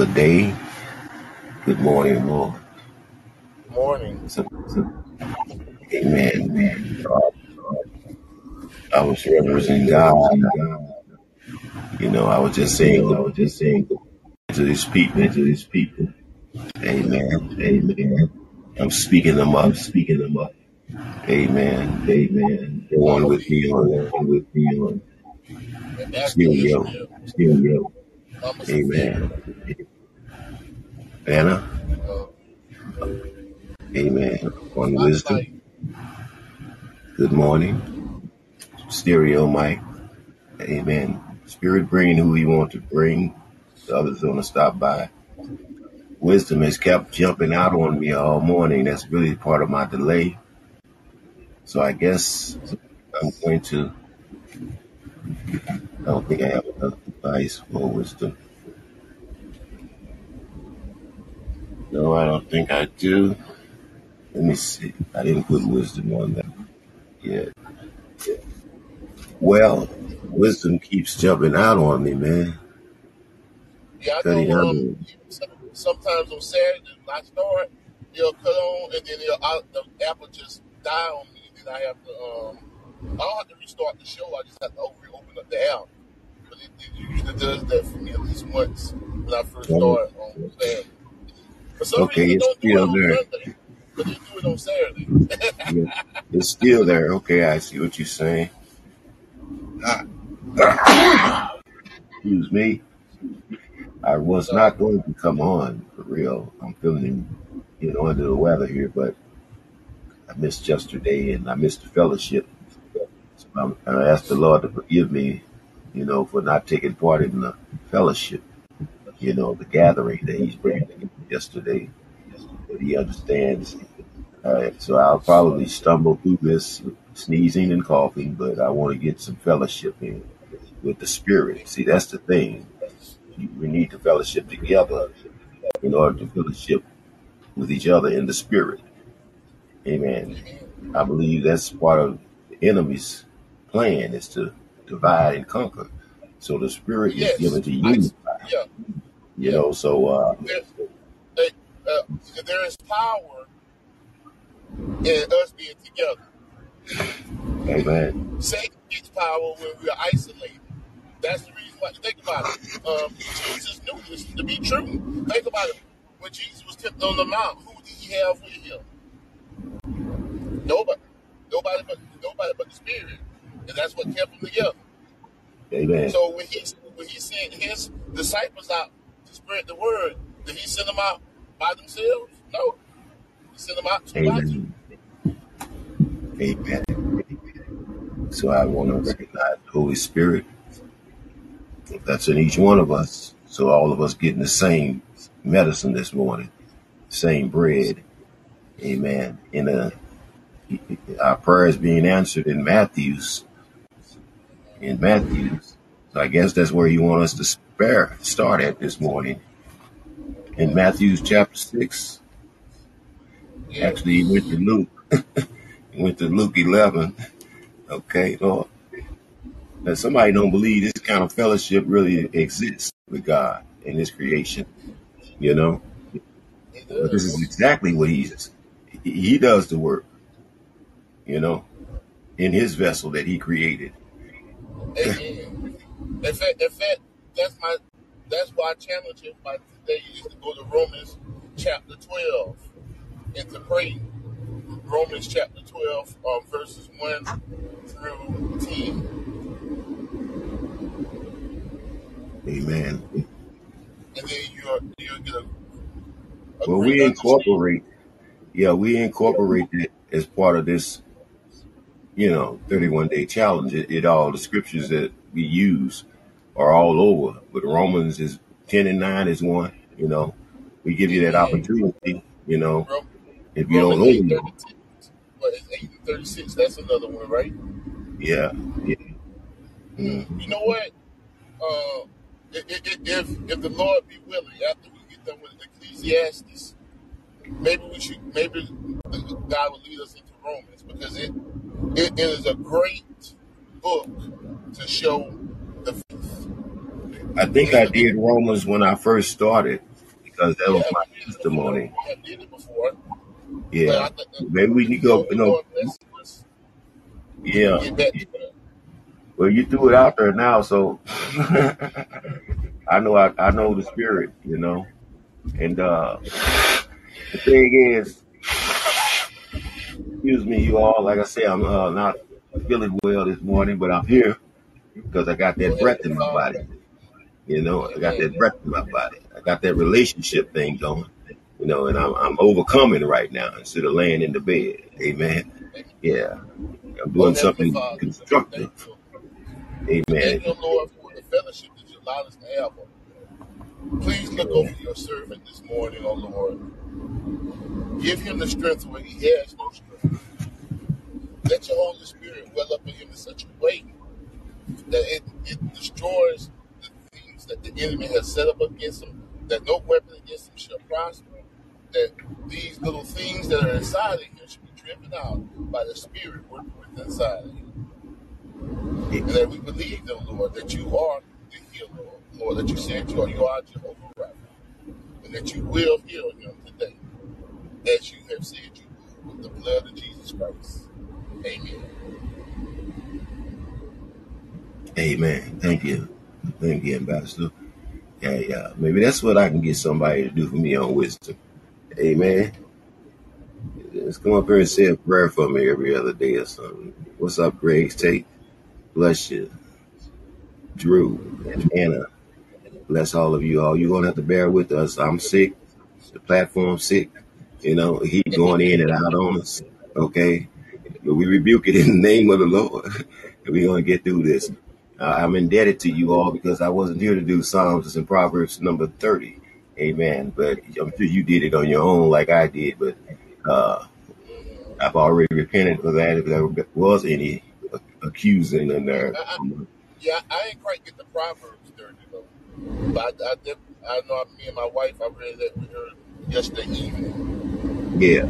another day. Good morning, Lord. Morning. So, so, amen. I was referencing God. You know, I was just saying, I was just saying to these people, to these people. Amen. Amen. I'm speaking them up, speaking them up. Amen. Amen. Go on with me on, on with me on. Still yo. Still yo. Amen. Anna. Amen. On wisdom. Good morning. Stereo mic. Amen. Spirit bringing who he want to bring. The others to stop by. Wisdom has kept jumping out on me all morning. That's really part of my delay. So I guess I'm going to. I don't think I have enough device for wisdom. No, I don't think I do. Let me see. I didn't put wisdom on that yet. Well, wisdom keeps jumping out on me, man. yeah, I know um sometimes on Saturday when I start, it'll cut on and then it'll out the app will just die on me and then I have to um I don't have to restart the show, I just have to open open up the app. But it, it usually does that for me at least once when I first start on Saturday. Okay, reason it's don't do it still there. Sunday, but they do it on Saturday. Yeah, It's still there. Okay, I see what you're saying. Excuse me. I was not going to come on for real. I'm feeling, you know, under the weather here, but I missed yesterday and I missed the fellowship. So I'm, I asked the Lord to forgive me, you know, for not taking part in the fellowship, you know, the gathering that He's bringing yesterday. But He understands. Uh, so I'll probably stumble through this sneezing and coughing, but I want to get some fellowship in with the Spirit. See, that's the thing. We need to fellowship together in order to fellowship with each other in the Spirit. Amen. I believe that's part of the enemy's plan is to divide and conquer. So the Spirit is given yes, to unify. yeah, You know, so uh, There, they, uh, there is power in us being together. Amen. Satan gets power when we are isolated. That's the reason why. Think about it. Um, Jesus knew this to be true. Think about it. When Jesus was tempted on the mount, who did he have with him? Nobody. Nobody but nobody but the Spirit, and that's what kept them together. Amen. So when he when he sent his disciples out to spread the word, did he send them out by themselves? No. He sent them out by two. Amen. Amen. So I want to recognize the Holy Spirit that's in each one of us. So all of us getting the same medicine this morning, same bread. Amen. In a uh, our prayers being answered in Matthew's in Matthew's. So I guess that's where you want us to spare start at this morning. In Matthew's chapter six. Actually he went to Luke. he went to Luke eleven. Okay, Lord. Now somebody don't believe this kind of fellowship really exists with God and his creation, you know? But this is exactly what he's he he does the work, you know, in his vessel that he created. Amen. In fact, in fact, that's my that's why I challenge everybody today is to go to Romans chapter twelve and to pray. Romans chapter twelve, um, verses one through ten, Amen. and then you'll you'll get a, a Well, great we understanding. incorporate, yeah, we incorporate it as part of this, you know, 31 day challenge. It, it all the scriptures that we use are all over. But Romans is 10 and 9 is one, you know, we give you that opportunity, you know, if you don't know, eight you thirty know. six. What is eight and thirty six? That's another one, right? Yeah. yeah. You Mm. know what? Uh, if, if if if the Lord be willing, after we get done with Ecclesiastes, maybe we should maybe God will lead us into Romans because it it, it is a great book to show the faith. I think I did Romans when I first started. because that was my testimony. Yeah, maybe we need to go. You know, yeah. Well, you threw it out there now, so I know I, I know the spirit, you know. And uh the thing is, excuse me, you all. Like I say, I'm uh, not feeling well this morning, but I'm here because I got that breath in my body. You know, I got that breath in my body. I got that relationship thing going. You know, and I'm I'm overcoming right now instead of laying in the bed. Amen. Yeah, I'm doing something constructive. Amen. Thank you, Lord, for the fellowship that you allowed us to have. Please look over your servant this morning, oh Lord. Give him the strength where he has no strength. Let your Holy Spirit well up in him in such a way that it, it destroys that the enemy has set up against him, that no weapon against him shall prosper, that these little things that are inside of him should be driven out by the Spirit working within inside of him. And that we believe, though, Lord, that you are the healer, Lord, that you said you are, you are Jehovah Rapha, and that you will heal him today, as you have said you will, with the blood of Jesus Christ. Amen. Amen. Thank you. Thank you, Ambassador. Yeah, yeah. Maybe that's what I can get somebody to do for me on wisdom. Amen. Just come up here and say a prayer for me every other day or something. What's up, Grace? Take bless you. Drew and Anna. Bless all of you all. You're gonna have to bear with us. I'm sick. The platform's sick. You know, he going in and out on us. Okay. But we rebuke it in the name of the Lord. and we're gonna get through this. Uh, I'm indebted to you all because I wasn't here to do Psalms and Proverbs number 30. Amen. But I'm sure you did it on your own like I did. But uh, I've already repented for that if there was any accusing in there. I, I, yeah, I ain't quite get the Proverbs 30, though. But I, I, I know me and my wife, I read that with her yesterday evening. Yeah.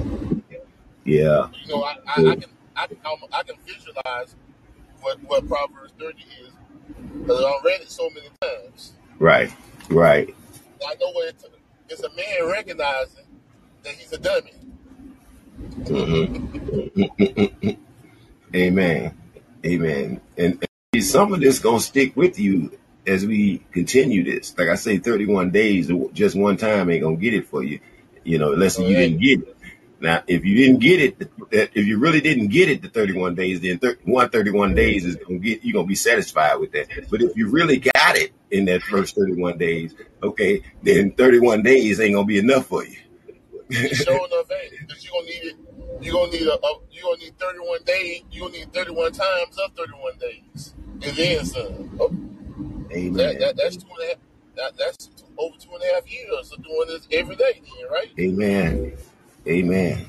Yeah. You know, I, I, I can I can I can visualize what, what Proverbs 30 is because I've read it so many times. Right. Right. I know what it's, it's a man recognizing that he's a dummy. hmm Amen. Amen. And, and some of this gonna stick with you as we continue this. Like I say, 31 days, just one time ain't gonna get it for you. You know, unless you didn't get it. Now, if you didn't get it, if you really didn't get it, the 31 days, then thir- 131 days is gonna get you gonna be satisfied with that. But if you really got it in that first 31 days, okay, then 31 days ain't gonna be enough for you. Sure enough because you're gonna need it. You're gonna need a, a you're gonna need 31 days. You're gonna need 31 times of 31 days, and then some. Oh, Amen. that that's two and a half. That, that's over two and a half years of doing this every day, then, right? Amen. Amen.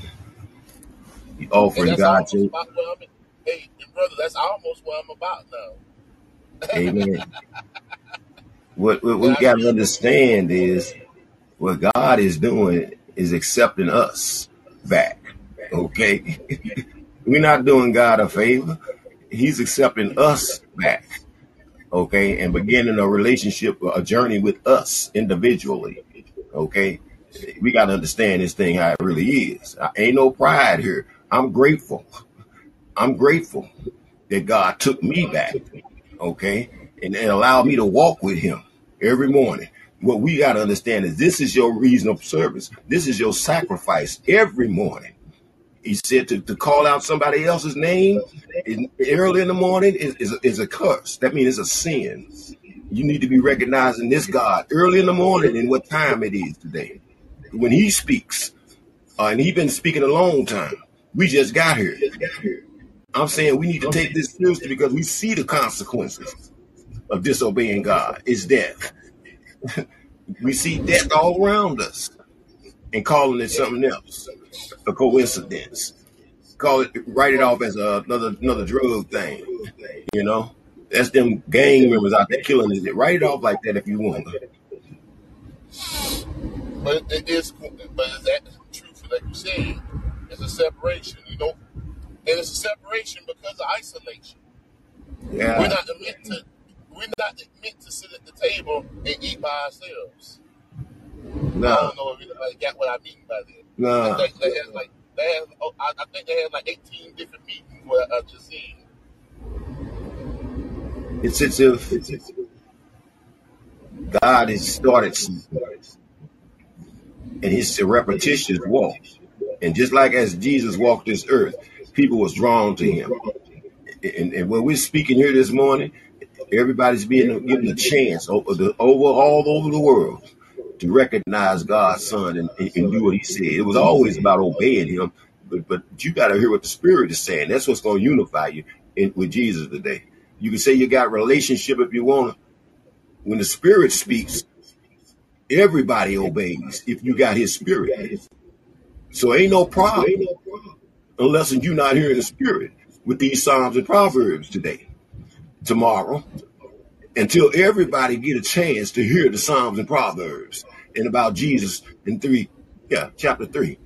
You offering God almost your about what I'm. Hey, brother, that's almost what I'm about now. Amen. What, what we got to understand is what God is doing is accepting us back. Okay. We're not doing God a favor. He's accepting us back. Okay. And beginning a relationship, a journey with us individually. Okay. We got to understand this thing how it really is. I ain't no pride here. I'm grateful. I'm grateful that God took me back. Okay. And, and allowed me to walk with him every morning. What we got to understand is this is your reason of service. This is your sacrifice every morning. He said to, to call out somebody else's name in, early in the morning is, is, is a curse. That means it's a sin. You need to be recognizing this God early in the morning and what time it is today. When he speaks, uh, and he's been speaking a long time. We just got here. I'm saying we need to take this seriously because we see the consequences of disobeying God. It's death. We see death all around us and calling it something else, a coincidence. Call it, write it off as a, another another drug thing. You know, that's them gang members out there killing it. Write it off like that if you want. But it is, but is that true for like you said? It's a separation, you know, and it's a separation because of isolation. We're Yeah, not meant to. We're not meant to sit at the table and eat by ourselves. Nah, don't know if anybody got what I mean by that. I nah. think they had like they had, oh, I, I think they had like 18 different meetings where I just seen. It's as if God has started something, and it's a repetitious walk. And just like as Jesus walked this earth, people was drawn to him. And, and when we're speaking here this morning, everybody's being given a chance over, the, over all over the world to recognize God's Son and, and, and do what He said. It was always about obeying Him, but but you got to hear what the Spirit is saying. That's what's going to unify you in, with Jesus today. You can say you got relationship if you want. When the Spirit speaks, everybody obeys if you got His Spirit. So ain't no problem unless you're not hearing the Spirit with these Psalms and Proverbs today, tomorrow, until everybody get a chance to hear the Psalms and Proverbs and about Jesus in three, yeah, chapter three.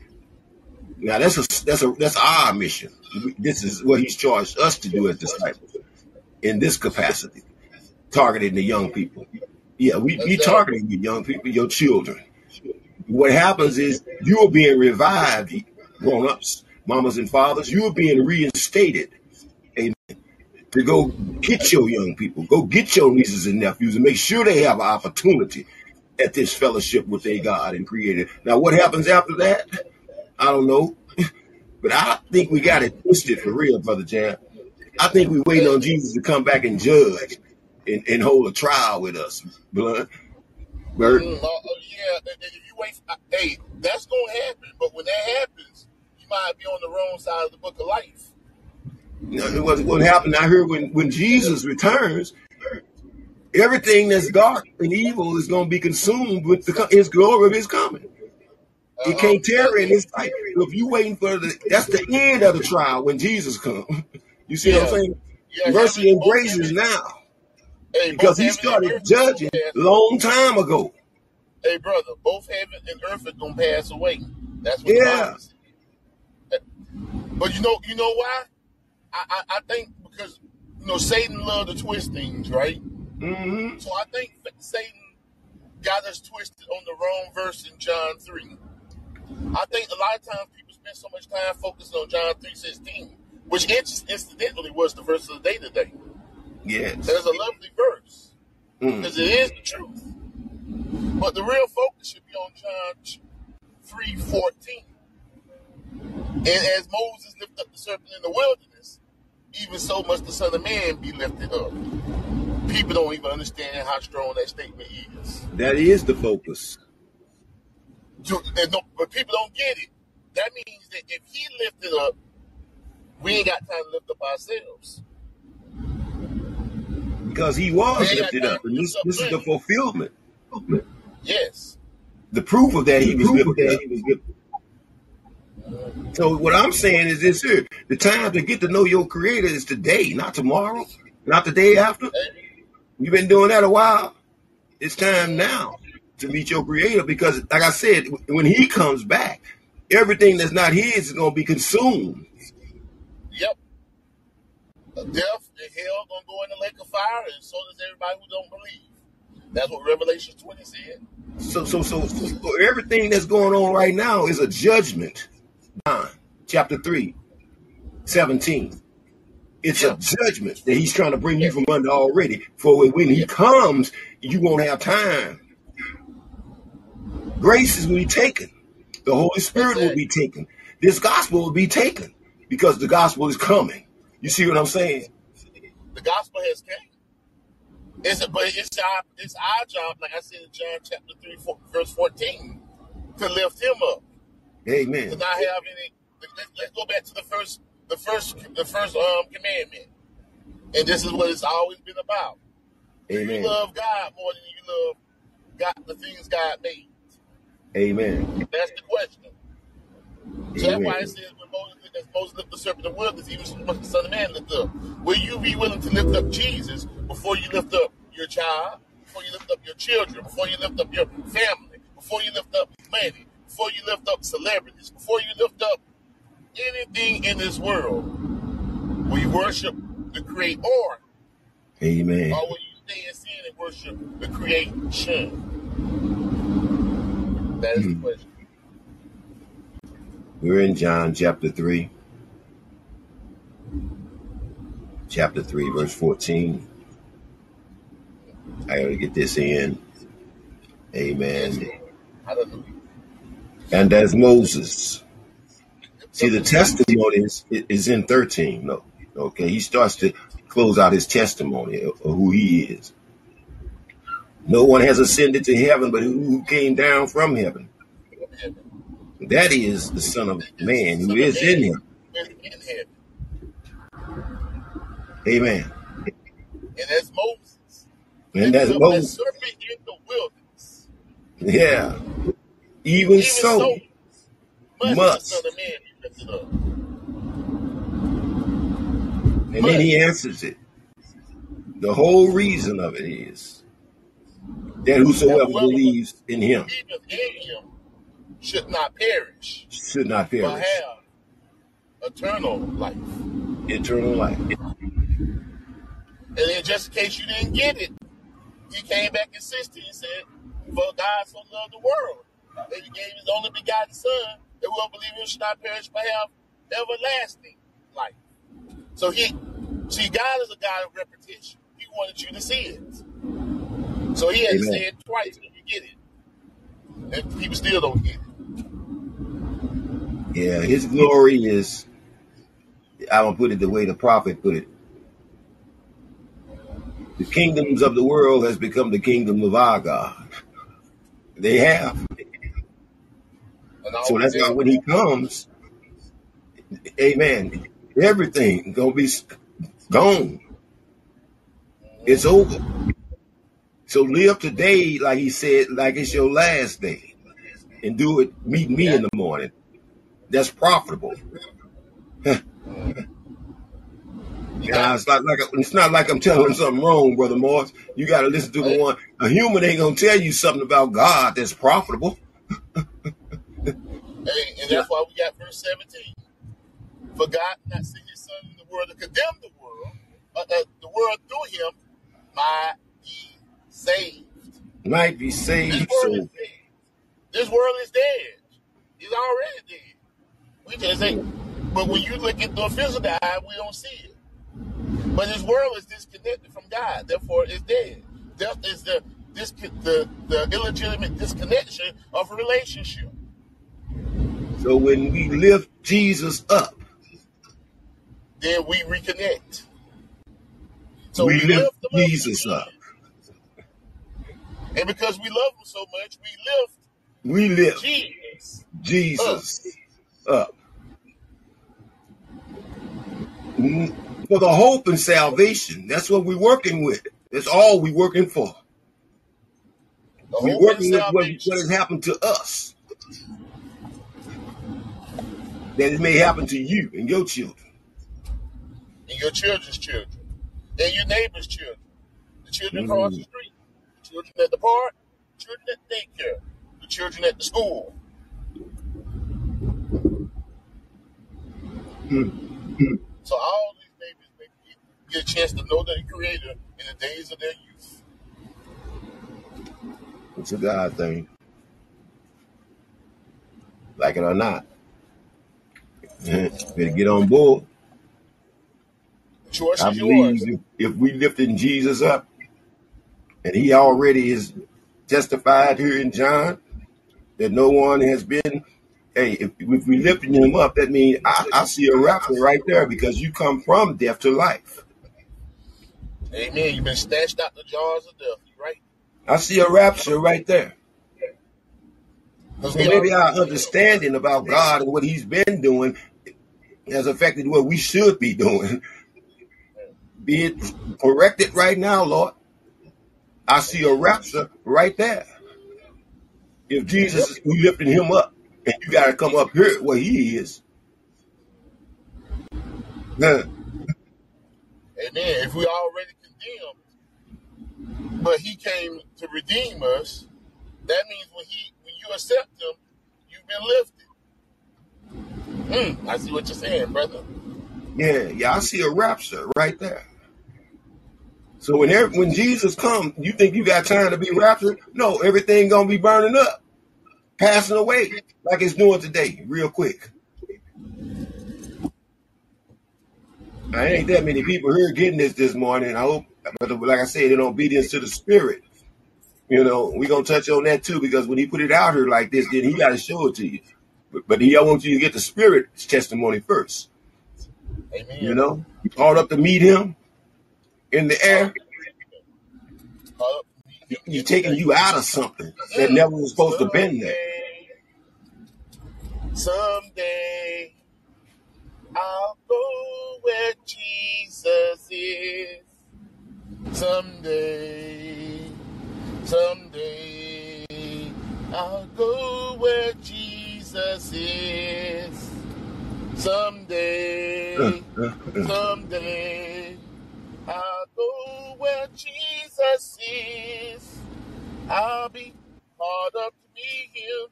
Now that's a that's a that's our mission. This is what He's charged us to do as disciples in this capacity, targeting the young people. Yeah, we be targeting the young people, your children. What happens is you are being revived, grown ups, mamas and fathers. You are being reinstated. Amen. To go get your young people, go get your nieces and nephews, and make sure they have an opportunity at this fellowship with their God and Creator. Now, what happens after that? I don't know, but I think we got it twisted for real, brother Jam. I think we waiting on Jesus to come back and judge and, and hold a trial with us, blood. Bert. Mm, uh, yeah, if you wait, uh, hey, that's gonna happen. But when that happens, you might be on the wrong side of the book of life. You know, what, what happened out here when, when Jesus returns, everything that's dark and evil is going to be consumed with the, his glory of his coming. It huh. can't tarry in his life. If you waiting for the, that's the end of the trial when Jesus comes. You see what I'm saying? yeah. Mercy and grace is now hey, because he started earth is gonna judging long time ago. Hey, brother, both heaven and earth are gonna pass away. That's what Yeah. But you know, you know why? I, I, I think because you know Satan loved to twist things, right? hmm So I think Satan got us twisted on the wrong verse in John three. I think a lot of times people spend so much time focusing on John three sixteen, which incidentally was the verse of the day today. Yes. There's a lovely verse Mm. because it is the truth. But the real focus should be on John three fourteen. And as Moses lifted up the serpent in the wilderness, even so must the Son of Man be lifted up. People don't even understand how strong that statement is. That is the focus. To- and no- but people don't get it. That means that if he lifted up, we ain't got time to lift up ourselves. Because he was ain't got lifted up. And this, this is the fulfillment. Yes. The proof of that he was lifted up. So what I'm saying is this here. The time to get to know your creator is today, not tomorrow, not the day after. You've been doing that a while. It's time now to meet your creator because like I said, when he comes back, everything that's not his is gonna be consumed. Yep. Death and hell gonna go in the lake of fire, and so does everybody who don't believe. That's what Revelation 20 said. So so so, so everything that's going on right now is a judgment. John chapter 3, 17. It's a judgment that he's trying to bring you from under already. For when he comes, you won't have time. Grace is will be taken. The Holy Spirit will be taken. This gospel will be taken because the gospel is coming. You see what I'm saying? The gospel has came. It's but it's our it's our job, like I said in John chapter three, four, verse fourteen, to lift him up, Amen. to not have any. Let's, let's go back to the first, the first, the first um commandment, and this is what it's always been about. Do you Amen. love God more than you love God, the things God made? Amen. That's the question. So that's why it says when Moses, as Moses lifted the serpent of the wilderness, even so much the Son of Man lift up. Will you be willing to lift up Jesus before you lift up your child, before you lift up your children, before you lift up your family, before you lift up money, before you lift up celebrities, before you lift up anything in this world? Will you worship the Creator, Amen. or will you stay in sin and worship the creation? That is the Hmm. question. We're in John chapter 3, chapter 3, verse 14. I gotta get this in. Amen. And as Moses, see the testimony is, is in 13. No, okay. He starts to close out his testimony of, of who he is. No one has ascended to heaven, but who came down from heaven. That is the Son of Man who is in him. is in heaven. Amen. And as Moses And as Moses, in the wilderness, yeah, even so must the must. Son Man up. And then he answers it. The whole reason of it is that whosoever believes in him in him should not perish, should not but perish, have eternal life. eternal life. And then just in case you didn't get it, he came back in 16 and said, For God so loved the world that he gave his only begotten son, that whoever believes in him should not perish but have everlasting life. So he see God is a God of repetition. He wanted you to see it. So he had to say it twice when you get it. And people still don't get it. Yeah, his glory is, I don't put it the way the prophet put it. The kingdoms of the world has become the kingdom of our God. They have. So that's why when he comes, amen, everything gonna be gone. It's over. So live today, like he said, like it's your last day. And do it, meet me yeah. in the morning. That's profitable. You it's not like it's not like I'm telling something wrong, brother Morris. You got to listen to the one. A human ain't gonna tell you something about God that's profitable. hey, and that's why we got verse 17. For God not send his son in the world to condemn the world, but that the world through him might be saved. Might be This saved. world So is dead. This world is dead. He's already dead. We just say, but when you look at the physical eye, we don't see it. But this world is disconnected from God, therefore it's dead. Death is the this the the illegitimate disconnection of a relationship. so when we lift Jesus up, Then we reconnect. So we we lift lift him up Jesus up. and because we love him so much, we lift We lift Jesus. Jesus up. Mm, For the hope and salvation. That's what we're working with. That's all we're working for. We're working with what, what has happened to us. That it may happen to you and your children. and your children's children, and your neighbor's children, the children across the Mm, street, the children at the park, the children at the daycare, the children at the school. Mm, mm. So all these babies may get, get a chance to know their Creator in the days of their youth. It's a God thing. Like it or not. Better get on board. The choice I is believe yours. if, if we lifting Jesus up, and he already is testified here in John that no one has been. Hey, if, if we lifting him up, that means I, I see a rapture right there because you come from death to life. Amen. You've been snatched out the jaws of death, right? I see a rapture right there. Maybe our understanding about God and what He's been doing has affected what we should be doing. Be it corrected right now, Lord. I see a rapture right there. If Jesus, is lifting Him up, and you got to come up here where He is. Huh. Amen. If we already condemned, but He came to redeem us, that means when He when you accept Him, you've been lifted. Hmm. I see what you're saying, brother. Yeah, yeah, I see a rapture right there. So when every, when Jesus comes, you think you got time to be raptured? No, everything gonna be burning up. Passing away like it's doing today, real quick. I ain't that many people here getting this this morning. I hope, but like I said, in obedience to the Spirit, you know, we gonna touch on that too because when he put it out here like this, then he got to show it to you. But, but he, I want you to get the Spirit's testimony first. Amen. You know, you called up to meet him in the air. Call up to meet him He's in the taking you out of something that never was supposed to been there. Someday, I'll go where Jesus is. Someday, someday, I'll go where Jesus is. Someday, someday, I'll go where Jesus is. I'll be caught up to meet him,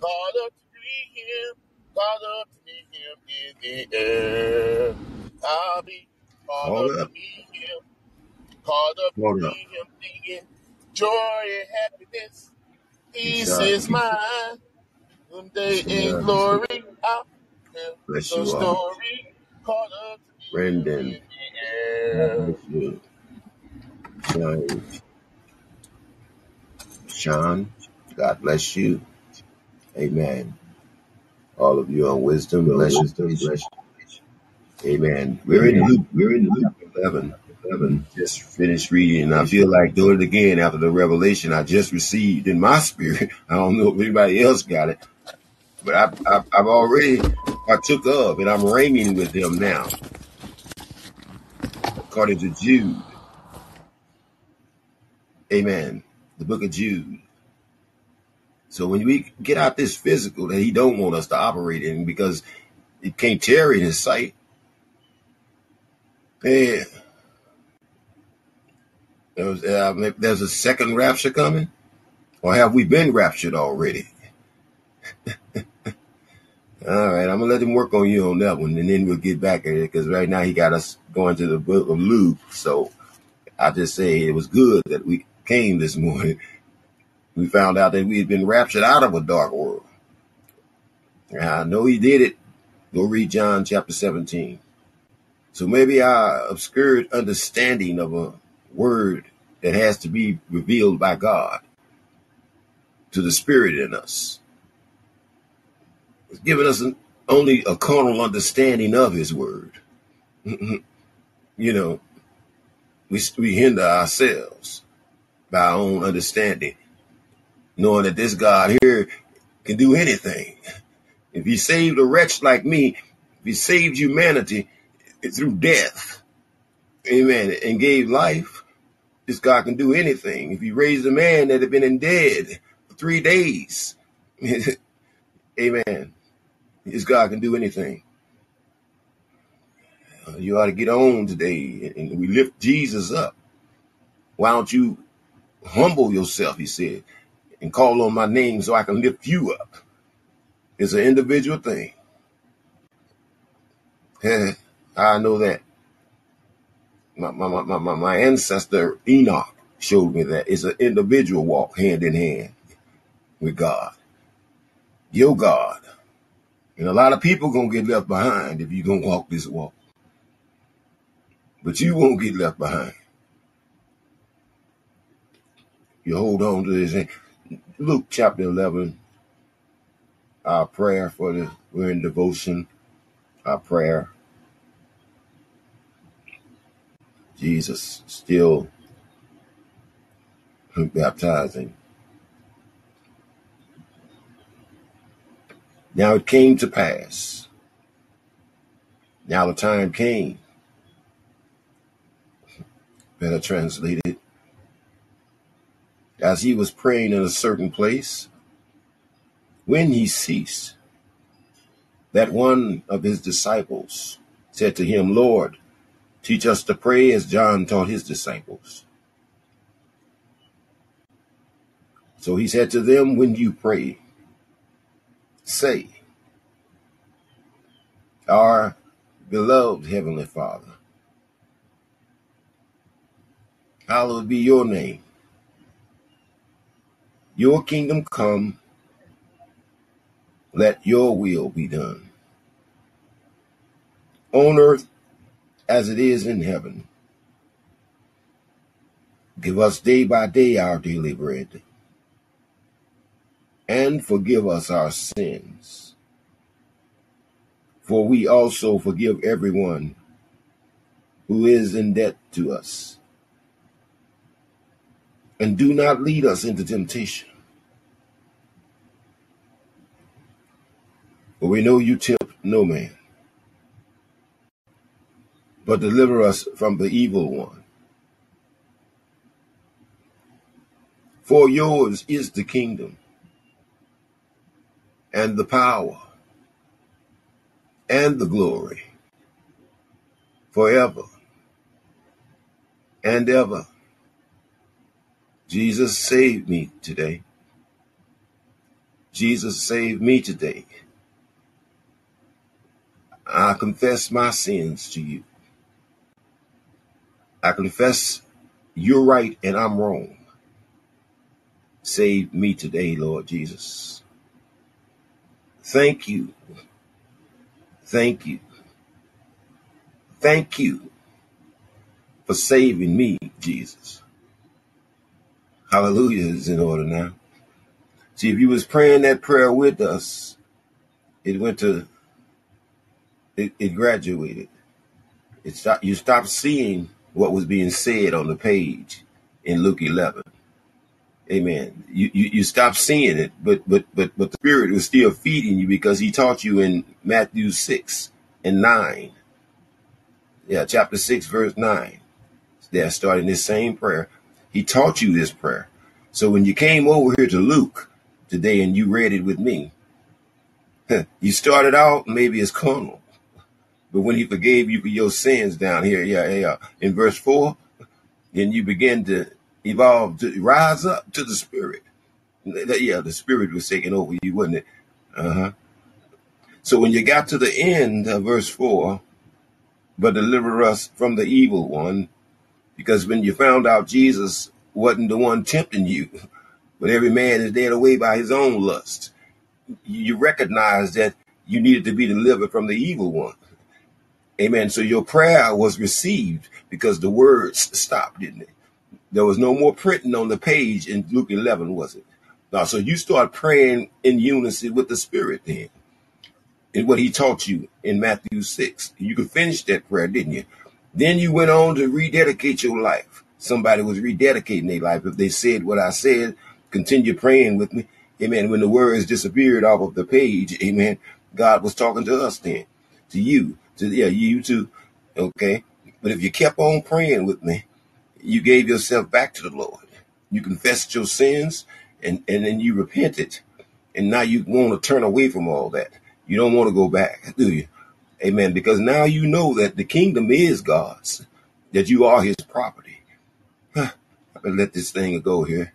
caught up to meet him, caught up to meet him in the air. I'll be caught Hold up up, to meet him, caught up to hold up. meet him, singing joy and happiness. Peace is mine. Someday Peace in glory, I'll tell Bless the you all. story. Caught up to meet him Brendan, in the God bless you. Sean, God bless you. Amen. All of you on wisdom, bless you, bless you. Amen. We're in Luke, we're in Luke 11. 11. Just finished reading, and I feel like doing it again after the revelation I just received in my spirit. I don't know if anybody else got it, but I've, I've, I've already partook of, and I'm reigning with them now, according to Jude. Amen. The book of Jude. So when we get out this physical that he don't want us to operate in because it can't tarry in his sight, yeah, there's, uh, there's a second rapture coming, or have we been raptured already? All right, I'm gonna let him work on you on that one, and then we'll get back at it because right now he got us going to the book of Luke. So I just say it was good that we came this morning. We found out that we had been raptured out of a dark world. I know he did it. Go read John chapter 17. So maybe our obscured understanding of a word that has to be revealed by God to the spirit in us is giving us an, only a carnal understanding of his word. Mm-hmm. you know, we, we hinder ourselves by our own understanding, knowing that this God here can do anything. If he saved a wretch like me, if he saved humanity through death, amen, and gave life, this God can do anything. If he raised a man that had been in dead for three days, amen, this God can do anything. Uh, You ought to get on today and we lift Jesus up. Why don't you humble yourself, he said, and call on my name so I can lift you up. It's an individual thing. I know that. My, my, my, my, my ancestor Enoch showed me that it's an individual walk hand in hand with God. Your God. And a lot of people gonna get left behind if you gonna walk this walk. But you won't get left behind. You hold on to this. Luke chapter 11, our prayer for the, we're in devotion, our prayer. Jesus still baptizing. Now it came to pass. Now the time came. Better translated. As he was praying in a certain place, when he ceased, that one of his disciples said to him, Lord, teach us to pray as John taught his disciples. So he said to them, When you pray, say, Our beloved Heavenly Father, hallowed be your name. Your kingdom come, Let your will be done on earth as it is in heaven. Give us day by day our daily bread, and forgive us our sins, for we also forgive everyone who is in debt to us. And do not lead us into temptation, for we know you tempt no man, but deliver us from the evil one. For yours is the kingdom and the power and the glory forever and ever. Jesus saved me today. Jesus saved me today. I confess my sins to you. I confess you're right and I'm wrong. Save me today, Lord Jesus. Thank you. Thank you. Thank you for saving me, Jesus. Hallelujah is in order now. See, if you was praying that prayer with us, it went to, it, it graduated. It stopped, you stopped seeing what was being said on the page in Luke 11. Amen. You, you you stop seeing it, but but but but the Spirit was still feeding you because He taught you in Matthew six and nine. Yeah, chapter six, verse nine. They're starting this same prayer. He taught you this prayer. So when you came over here to Luke today and you read it with me, you started out maybe as carnal, but when He forgave you for your sins down here, yeah, yeah, in verse four, then you begin to evolved to rise up to the spirit. Yeah, the spirit was taking over you, wasn't it? Uh huh. So when you got to the end of verse four, but deliver us from the evil one, because when you found out Jesus wasn't the one tempting you, but every man is led away by his own lust, you recognize that you needed to be delivered from the evil one. Amen. So your prayer was received because the words stopped, didn't it? There was no more printing on the page in Luke 11, was it? Now, so you start praying in unison with the Spirit then. And what he taught you in Matthew 6. You could finish that prayer, didn't you? Then you went on to rededicate your life. Somebody was rededicating their life. If they said what I said, continue praying with me. Amen. When the words disappeared off of the page, amen. God was talking to us then, to you, to yeah, you too. Okay. But if you kept on praying with me, you gave yourself back to the Lord. You confessed your sins and, and then you repented. And now you want to turn away from all that. You don't want to go back, do you? Amen. Because now you know that the kingdom is God's, that you are his property. Huh. I better let this thing go here.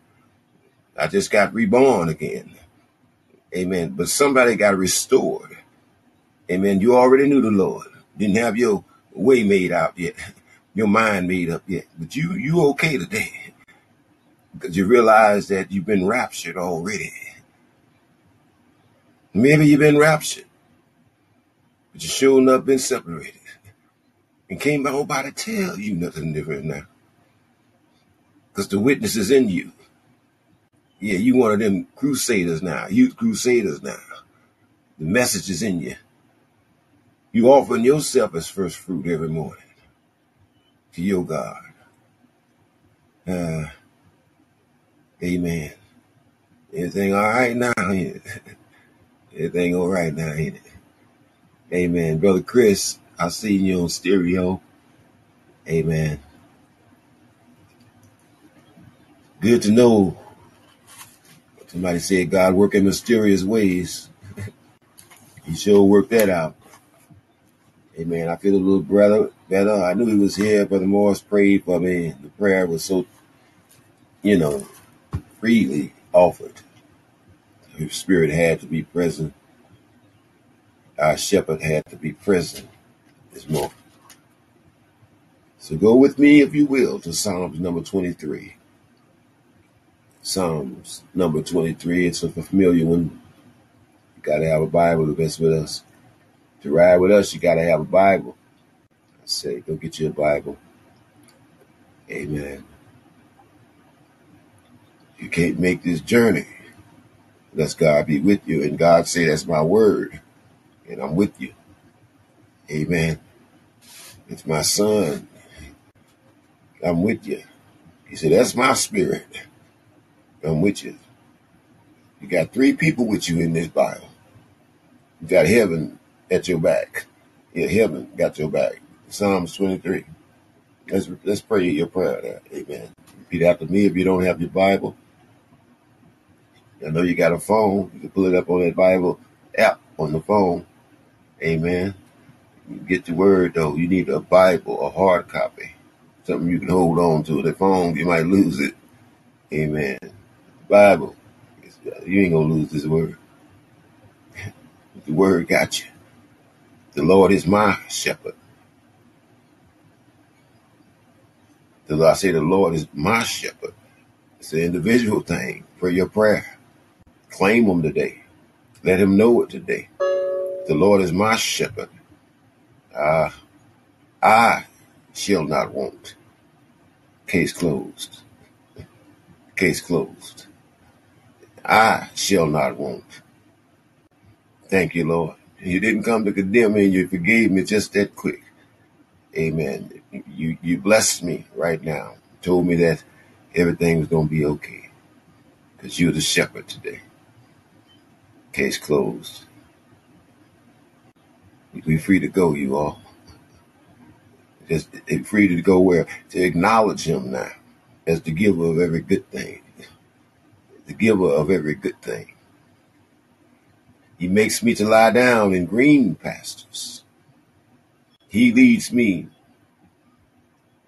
I just got reborn again. Amen. But somebody got restored. Amen. You already knew the Lord. Didn't have your way made out yet your mind made up yet, but you you okay today because you realize that you've been raptured already. Maybe you've been raptured, but you sure enough been separated, and can't nobody tell you nothing different now, because the witness is in you. Yeah, you one of them crusaders now, youth crusaders now. The message is in you. You offering yourself as first fruit every morning your God. Uh, amen. Everything all right now? Everything all right now, ain't it? Amen. Brother Chris, I seen you on stereo. Amen. Good to know. Somebody said God work in mysterious ways. he sure worked that out. Amen. I feel a little better. Better. Uh, I knew he was here. Brother Morris prayed for me. The prayer was so, you know, freely offered. His spirit had to be present. Our shepherd had to be present this morning. So go with me, if you will, to Psalms number 23. Psalms number 23. It's a familiar one. You got to have a Bible to mess with us. To ride with us, you got to have a Bible. I say, go get you a Bible. Amen. You can't make this journey unless God be with you. And God say, that's my word. And I'm with you. Amen. It's my son. I'm with you. He said, that's my spirit. I'm with you. You got three people with you in this Bible. You got heaven at your back. Yeah, heaven got your back. Psalms 23. Let's let's pray your prayer there. Amen. Repeat after me if you don't have your Bible. I know you got a phone. You can pull it up on that Bible app on the phone. Amen. Get the word though. You need a Bible, a hard copy, something you can hold on to. The phone, you might lose it. Amen. Bible, you ain't gonna lose this word. the word got you. The Lord is my shepherd. I say the Lord is my shepherd. It's an individual thing. Pray your prayer. Claim him today. Let him know it today. The Lord is my shepherd. Uh, I shall not want. Case closed. Case closed. I shall not want. Thank you, Lord. You didn't come to condemn me and you forgave me just that quick. Amen. You you blessed me right now. Told me that everything was gonna be okay. Because you're the shepherd today. Case closed. Be free to go, you all. Just free to go where? To acknowledge him now as the giver of every good thing. The giver of every good thing. He makes me to lie down in green pastures. He leads me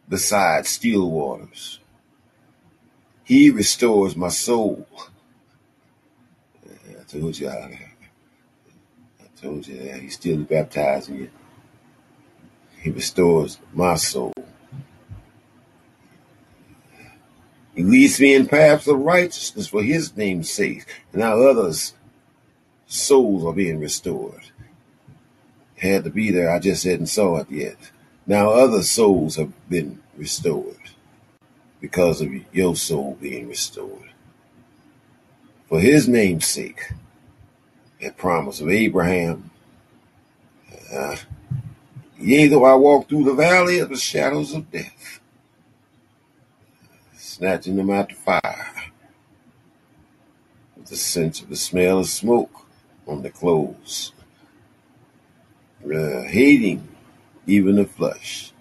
beside still waters. He restores my soul. I told you, I, I told you that he's still baptizing you. He restores my soul. He leads me in paths of righteousness for his name's sake. And now others' souls are being restored. Had to be there, I just hadn't saw it yet. Now other souls have been restored because of your soul being restored. For his name's sake, that promise of Abraham, uh, yea, though I walk through the valley of the shadows of death, snatching them out the fire with the sense of the smell of smoke on the clothes, uh, hating even the flesh,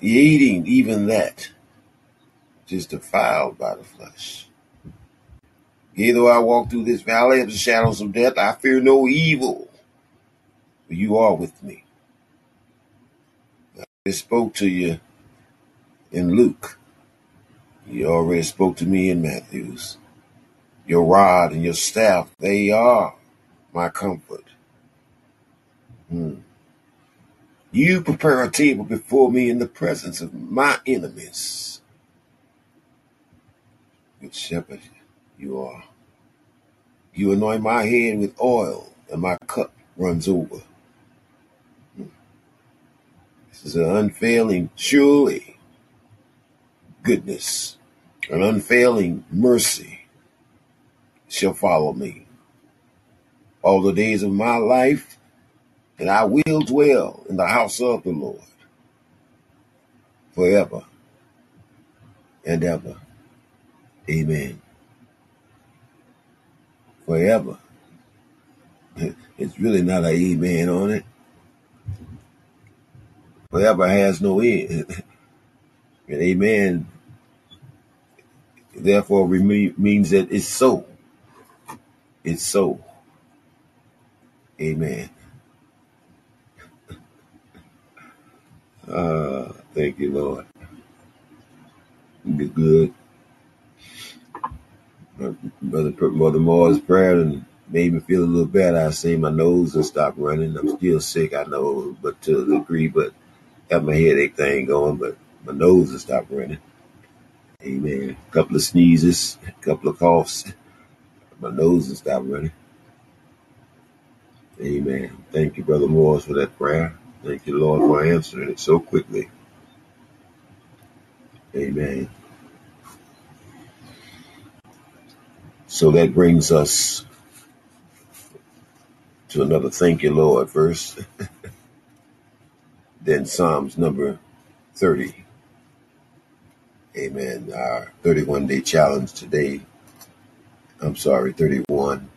Eating even that which is defiled by the flesh. Yea, though I walk through this valley of the shadows of death, I fear no evil, for you are with me. I spoke to you in Luke you already spoke to me in Matthews. Your rod and your staff, they are my comfort. Hmm. You prepare a table before me in the presence of my enemies. Good shepherd, you are. You anoint my head with oil, and my cup runs over. Hmm. This is an unfailing, surely, goodness an unfailing mercy shall follow me all the days of my life, and I will dwell in the house of the Lord forever and ever. Amen. Forever. It's really not an amen on it. Forever has no end. and amen therefore means that it's so. It's so. Amen. Uh, thank you, Lord. Be good. Brother, Mother Moore's prayer and made me feel a little better. I say my nose has stopped running. I'm still sick, I know, but to a degree, but have my headache thing going, but my nose has stopped running. Amen. A couple of sneezes, a couple of coughs. My nose has stopped running. Amen. Thank you, Brother Morris, for that prayer. Thank you, Lord, for answering it so quickly. Amen. So that brings us to another thank you, Lord, verse. then Psalms number 30. Amen. Our 31 day challenge today. I'm sorry, 31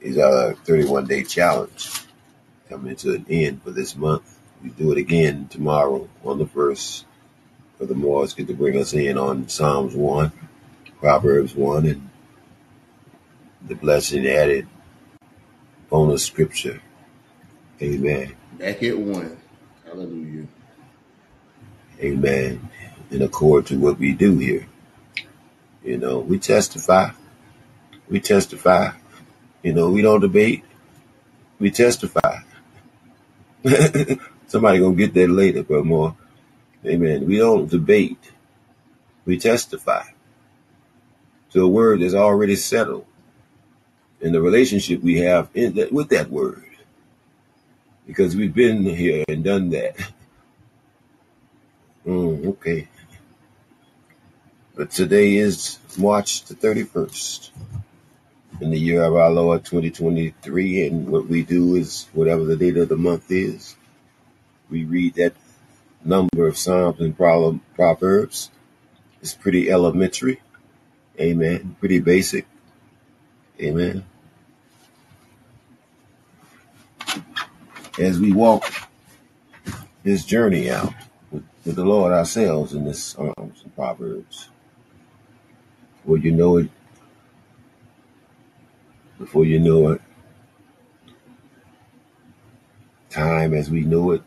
is our 31 day challenge coming to an end for this month. We do it again tomorrow on the first. For the Moors get to bring us in on Psalms 1, Proverbs 1, and the blessing added bonus scripture. Amen. Back at one. Hallelujah. Amen. In accord to what we do here. You know, we testify. We testify. You know, we don't debate. We testify. Somebody gonna get that later, but more. Amen. We don't debate. We testify to a word that's already settled in the relationship we have that, with that word. Because we've been here and done that. Mm, okay. But today is March the 31st in the year of our Lord 2023. And what we do is whatever the date of the month is, we read that number of Psalms and Proverbs. It's pretty elementary. Amen. Pretty basic. Amen. As we walk this journey out with, with the Lord ourselves in this Psalms and Proverbs, Well, you know it, before you know it, time as we know it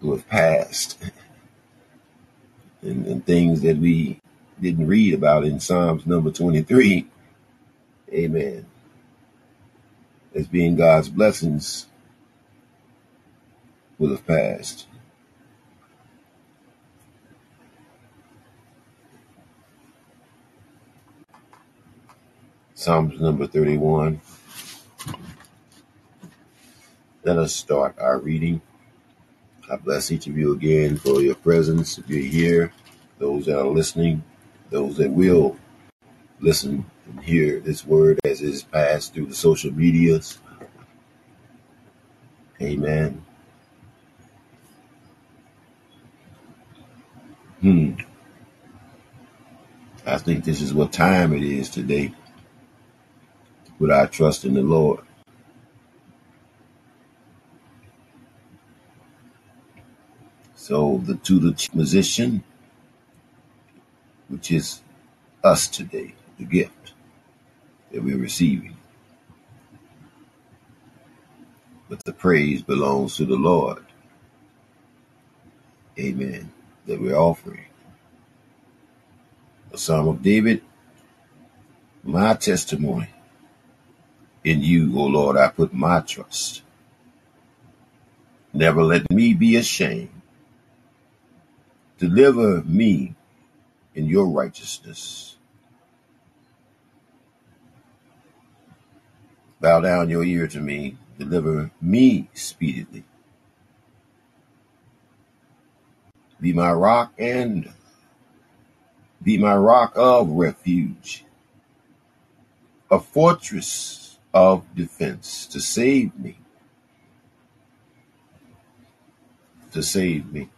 will have passed. and, and things that we didn't read about in Psalms number 23. Amen. As being God's blessings will have passed. Psalms number 31. Let us start our reading. I bless each of you again for your presence. If you're here, those that are listening, those that will listen and hear this word as it is passed through the social medias. Amen. Hmm. I think this is what time it is today. Put our trust in the Lord. So the to the musician, which is us today, the gift that we're receiving. But the praise belongs to the Lord. Amen. That we're offering. A Psalm of David, my testimony. In you, O Lord, I put my trust. Never let me be ashamed. Deliver me in your righteousness. Bow down your ear to me. Deliver me speedily. Be my rock and be my rock of refuge, a fortress of defense to save me. To save me.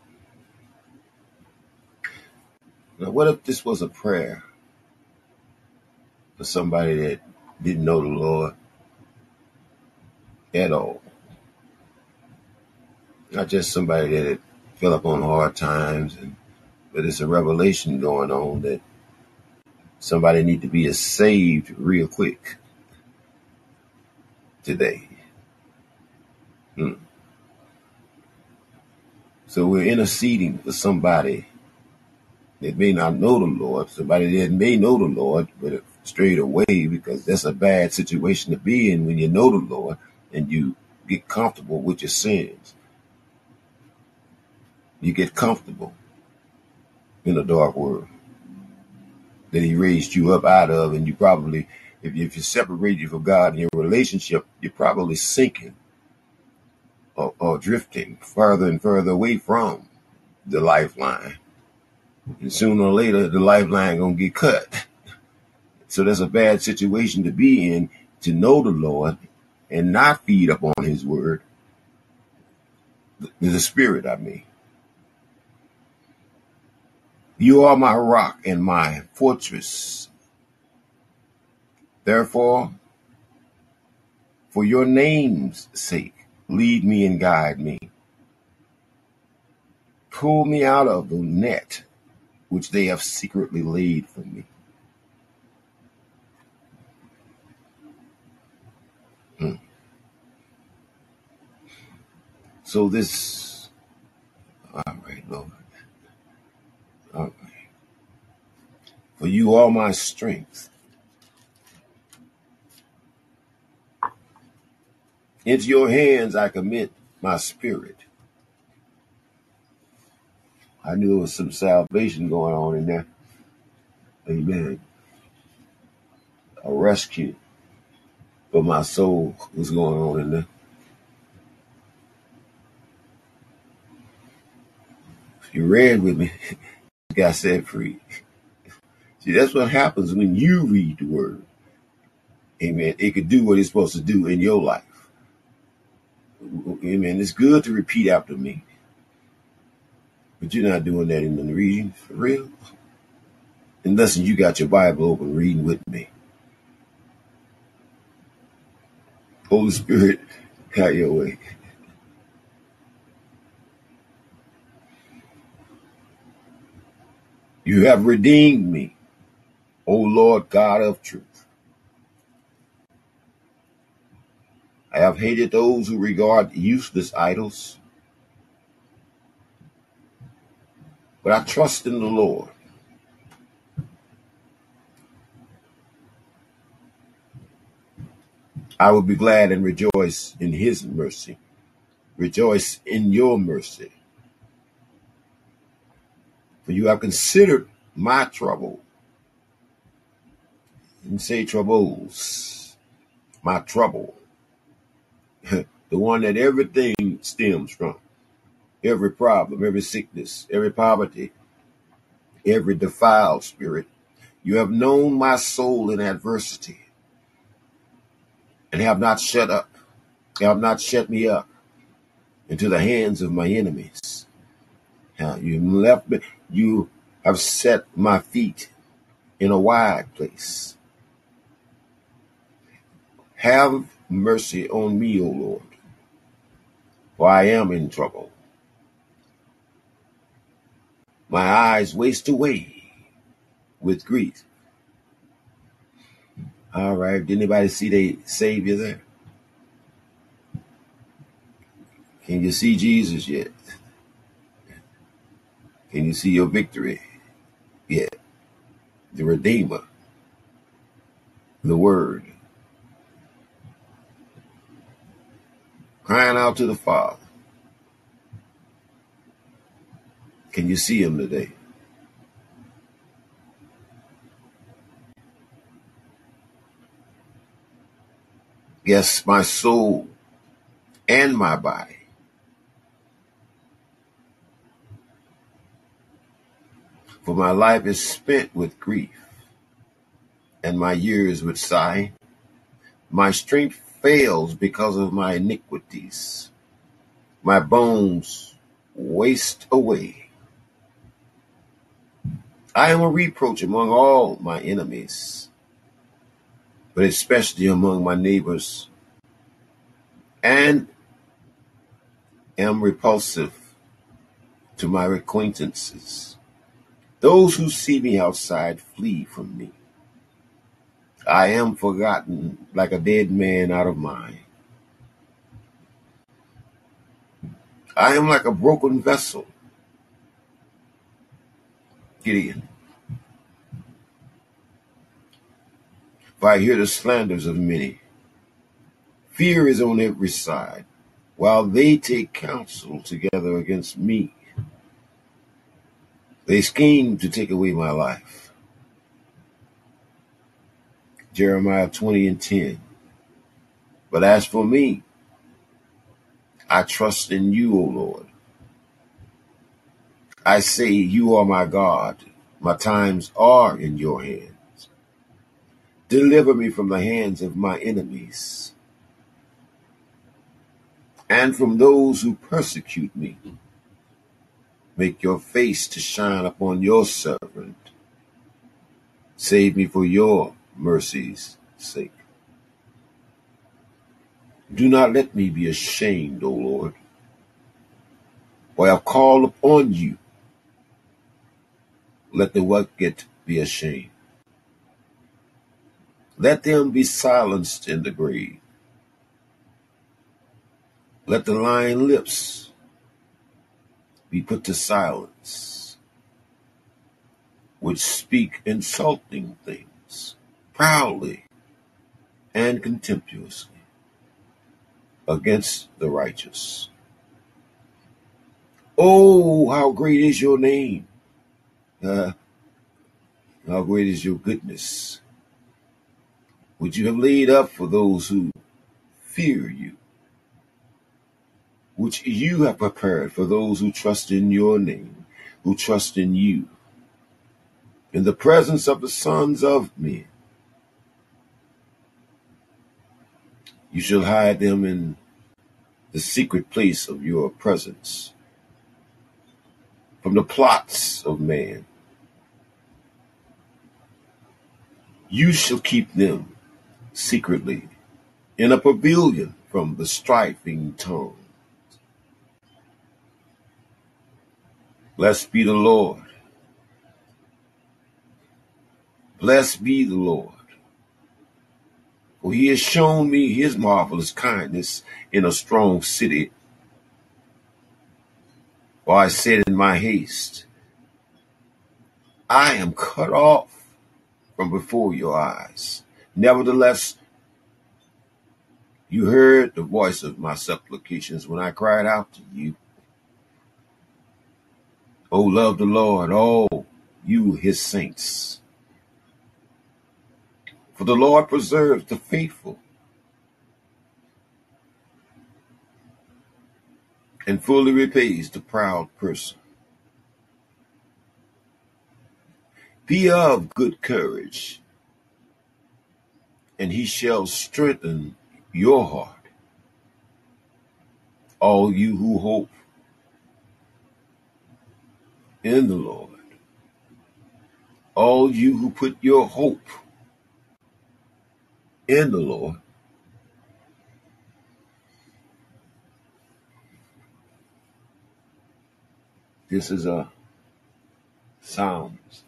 Now, what if this was a prayer for somebody that didn't know the Lord at all? Not just somebody that had fell upon hard times, and but it's a revelation going on that somebody need to be saved real quick today. Hmm. So we're interceding for somebody that may not know the Lord, somebody that may know the Lord, but strayed away because that's a bad situation to be in when you know the Lord and you get comfortable with your sins. You get comfortable in a dark world that he raised you up out of, and you probably If you, if you separate you from God in your relationship, you're probably sinking or, or drifting further and further away from the lifeline. And sooner or later, the lifeline gonna get cut. So that's a bad situation to be in to know the Lord and not feed upon His word, the, the Spirit. I mean, you are my rock and my fortress. Therefore, for your name's sake, lead me and guide me. Pull me out of the net which they have secretly laid for me. Hmm. So this, all right, Lord. All right. For you are my strength. Into your hands I commit my spirit. I knew there was some salvation going on in there. Amen. A rescue for my soul was going on in there. You read with me. You got set free. See, that's what happens when you read the word. Amen. It could do what it's supposed to do in your life. Amen. It's good to repeat after me. But you're not doing that in the reading for real. Unless you got your Bible open reading with me. Holy Spirit, have your way. You have redeemed me, O Lord God of truth. I have hated those who regard useless idols, but I trust in the Lord. I will be glad and rejoice in his mercy. Rejoice in your mercy. For you have considered my trouble. And say troubles. My trouble. the one that everything stems from. Every problem, every sickness, every poverty, every defiled spirit. You have known my soul in adversity and have not shut up, have not shut me up into the hands of my enemies. You left me, you have set my feet in a wide place. Have mercy on me, O Lord, for I am in trouble. My eyes waste away with grief. All right. Did anybody see the Savior there? Can you see Jesus yet? Can you see your victory yet? The Redeemer, the Word, crying out to the Father. Can you see Him today? Yes, my soul and my body. For my life is spent with grief, and my years with sighing. My strength fails because of my iniquities. My bones waste away. I am a reproach among all my enemies, but especially among my neighbors, and am repulsive to my acquaintances. Those who see me outside flee from me. I am forgotten like a dead man out of mind. I am like a broken vessel. Gideon. For I hear the slanders of many. Fear is on every side, while they take counsel together against me. They scheme to take away my life. Jeremiah 20 and 10. But as for me, I trust in you, O Lord. I say, You are my God. My times are in your hands. Deliver me from the hands of my enemies and from those who persecute me. Make your face to shine upon your servant. Save me for your mercy's sake. Do not let me be ashamed, O Lord, for I have called upon you. Let the wicked be ashamed. Let them be silenced in the grave. Let the lying lips be put to silence, which speak insulting things proudly and contemptuously against the righteous. Oh, how great is your name! Uh, how great is your goodness, which you have laid up for those who fear you, which you have prepared for those who trust in your name, who trust in you. In the presence of the sons of men, you shall hide them in the secret place of your presence from the plots of man. You shall keep them secretly in a pavilion from the strifing tongue. Blessed be the Lord. Blessed be the Lord. For he has shown me his marvelous kindness in a strong city. For I said in my haste, I am cut off from before your eyes. Nevertheless, you heard the voice of my supplications when I cried out to you. Oh, love the Lord, all you his saints. For the Lord preserves the faithful and fully repays the proud person. Be of good courage, and he shall strengthen your heart. All you who hope in the Lord, all you who put your hope in the Lord, this is a Psalms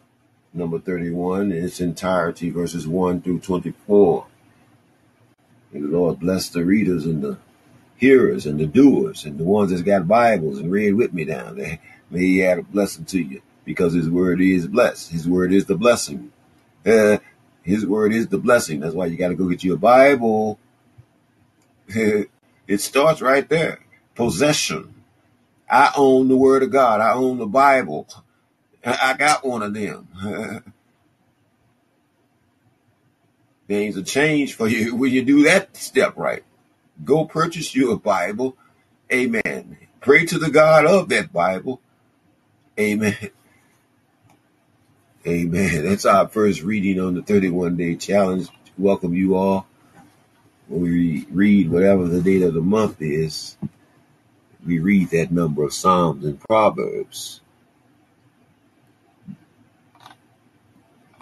number 31 in its entirety, verses 1 through 24. May the Lord bless the readers and the hearers and the doers and the ones that's got Bibles and read with me down there. May He add a blessing to you because His word is blessed. His word is the blessing. Uh, his word is the blessing. That's why you got to go get you a Bible. it starts right there. Possession. I own the word of God. I own the Bible. I got one of them. Things will change for you when you do that step right. Go purchase you a Bible. Amen. Pray to the God of that Bible. Amen. Amen. That's our first reading on the 31 day challenge. Welcome you all. When we read whatever the date of the month is, we read that number of Psalms and Proverbs.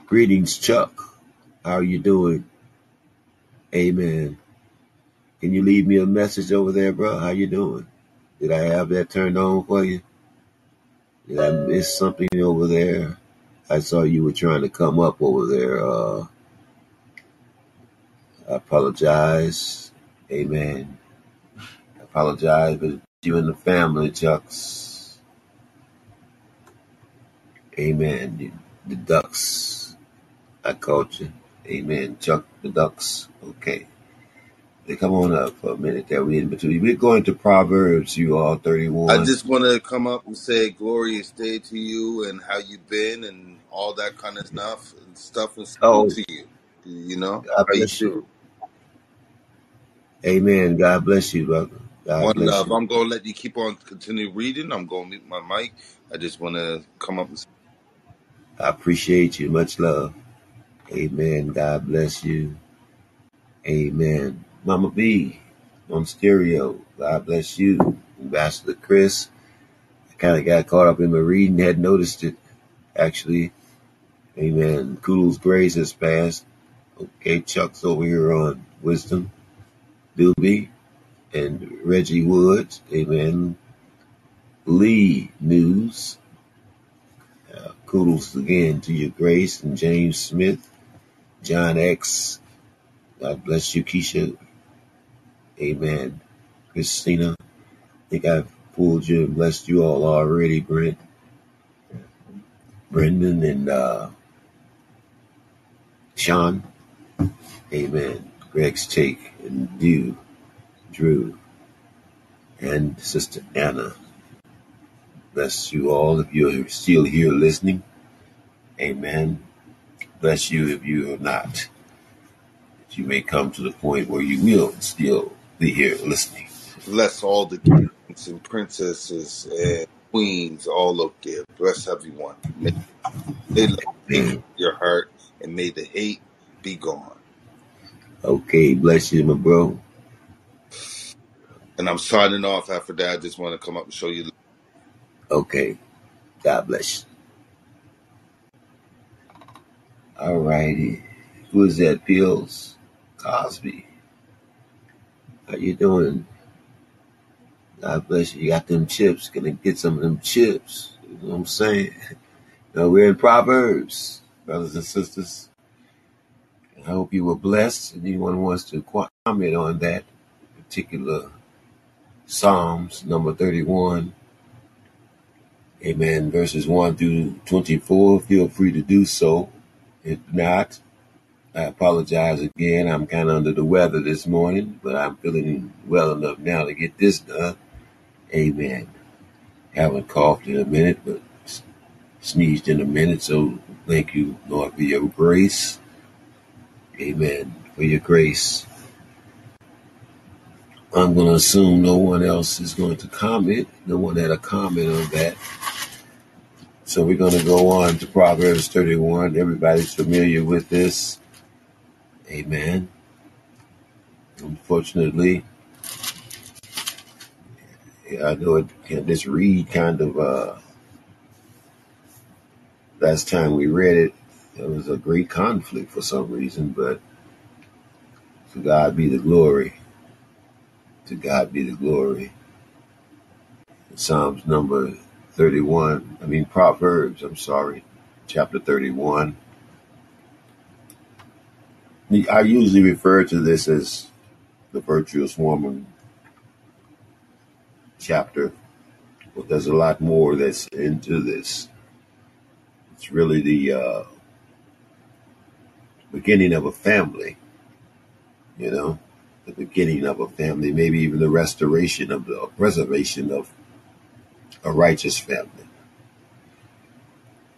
Greetings, Chuck. How are you doing? Amen. Can you leave me a message over there, bro? How you doing? Did I have that turned on for you? Did I miss something over there? I saw you were trying to come up over there. Uh, I apologize. Amen. I apologize, but you and the family, Chucks. Amen. The, ducks. I called you. Amen. Chuck the ducks. Okay. They come on up for a minute there. We in between. We're going to Proverbs, you all 31. I just want to come up and say glorious day to you and how you've been and all that kind of stuff and stuff salute Oh, to you. You know, God bless you. Amen. God bless you, brother. God One bless love. you. I'm gonna let you keep on continue reading. I'm gonna mute my mic. I just want to come up and I appreciate you. Much love. Amen. God bless you. Amen. Mama B on stereo. God bless you. Ambassador Chris. I kind of got caught up in my reading, had noticed it actually. Amen. Kudos Grace has passed. Okay, Chuck's over here on Wisdom. Doobie and Reggie Woods. Amen. Lee News. Uh, kudos again to your Grace and James Smith. John X. God bless you, Keisha. Amen. Christina. I think I've pulled you and blessed you all already, Brent. Brendan and uh, Sean. Amen. Greg's take and you, Drew, and Sister Anna. Bless you all if you're still here listening. Amen. Bless you if you are not. That you may come to the point where you will still be here listening. bless all the kings and princesses and queens all up there. Bless everyone. They love Amen. your heart, and may the hate be gone. Okay, bless you, my bro. And I'm signing off after that. I just want to come up and show you. Okay, God bless you. All righty. Who is that? Pills Cosby. How you doing? God bless you. You got them chips. Gonna get some of them chips. You know what I'm saying? Now we're in Proverbs, brothers and sisters. I hope you were blessed. Anyone wants to comment on that particular Psalms number 31, amen, verses 1 through 24, feel free to do so. If not, I apologize again. I'm kind of under the weather this morning, but I'm feeling well enough now to get this done. Amen. Haven't coughed in a minute, but sneezed in a minute. So thank you, Lord, for your grace. Amen. For your grace. I'm going to assume no one else is going to comment. No one had a comment on that. So we're going to go on to Proverbs 31. Everybody's familiar with this. Amen. Unfortunately, I know it can this read kind of uh last time we read it, there was a great conflict for some reason, but to God be the glory. To God be the glory. Psalms number 31, I mean Proverbs, I'm sorry, chapter 31. I usually refer to this as the virtuous woman chapter, but there's a lot more that's into this. It's really the uh, beginning of a family, you know, the beginning of a family, maybe even the restoration of the preservation of a righteous family.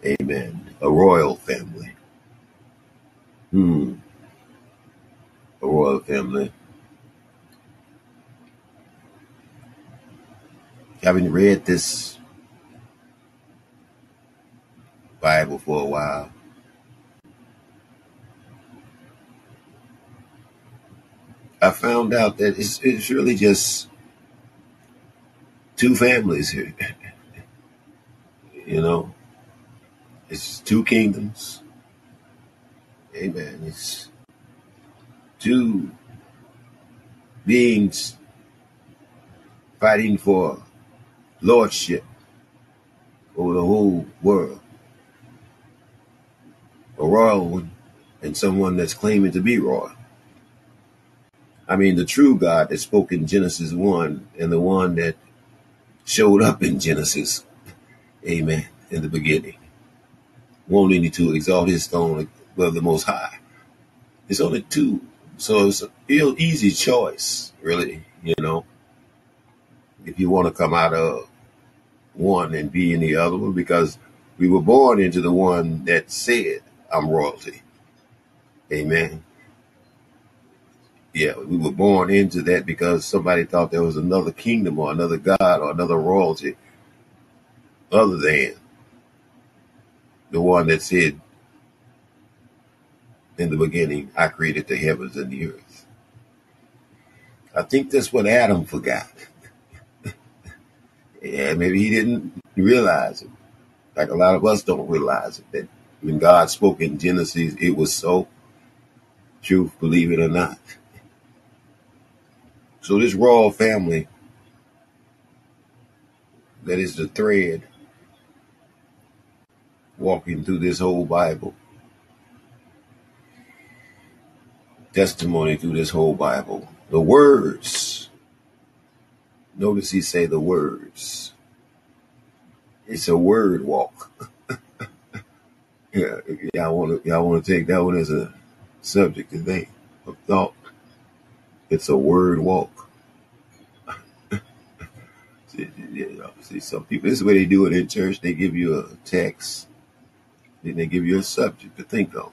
Amen. A royal family. Hmm. A royal family. Having read this Bible for a while, I found out that it's, it's really just two families here. you know, it's two kingdoms. Amen. It's two beings fighting for lordship over the whole world. A royal one and someone that's claiming to be royal. I mean, the true God that spoke in Genesis 1 and the one that showed up in Genesis, amen, in the beginning, wanting to exalt his throne above the Most High. It's only two. So it's an easy choice, really, you know, if you want to come out of one and be in the other one, because we were born into the one that said, I'm royalty. Amen. Yeah, we were born into that because somebody thought there was another kingdom or another God or another royalty other than the one that said in the beginning, I created the heavens and the earth. I think that's what Adam forgot. yeah, maybe he didn't realize it. Like a lot of us don't realize it. That when God spoke in Genesis, it was so. Truth, believe it or not. So this royal family, that is the thread walking through this whole Bible, testimony through this whole Bible. The words. Notice he say the words. It's a word walk. yeah, y'all want to y'all want to take that one as a subject today of thought. It's a word walk. see, see, some people. This is the way they do it in church. They give you a text, then they give you a subject to think on.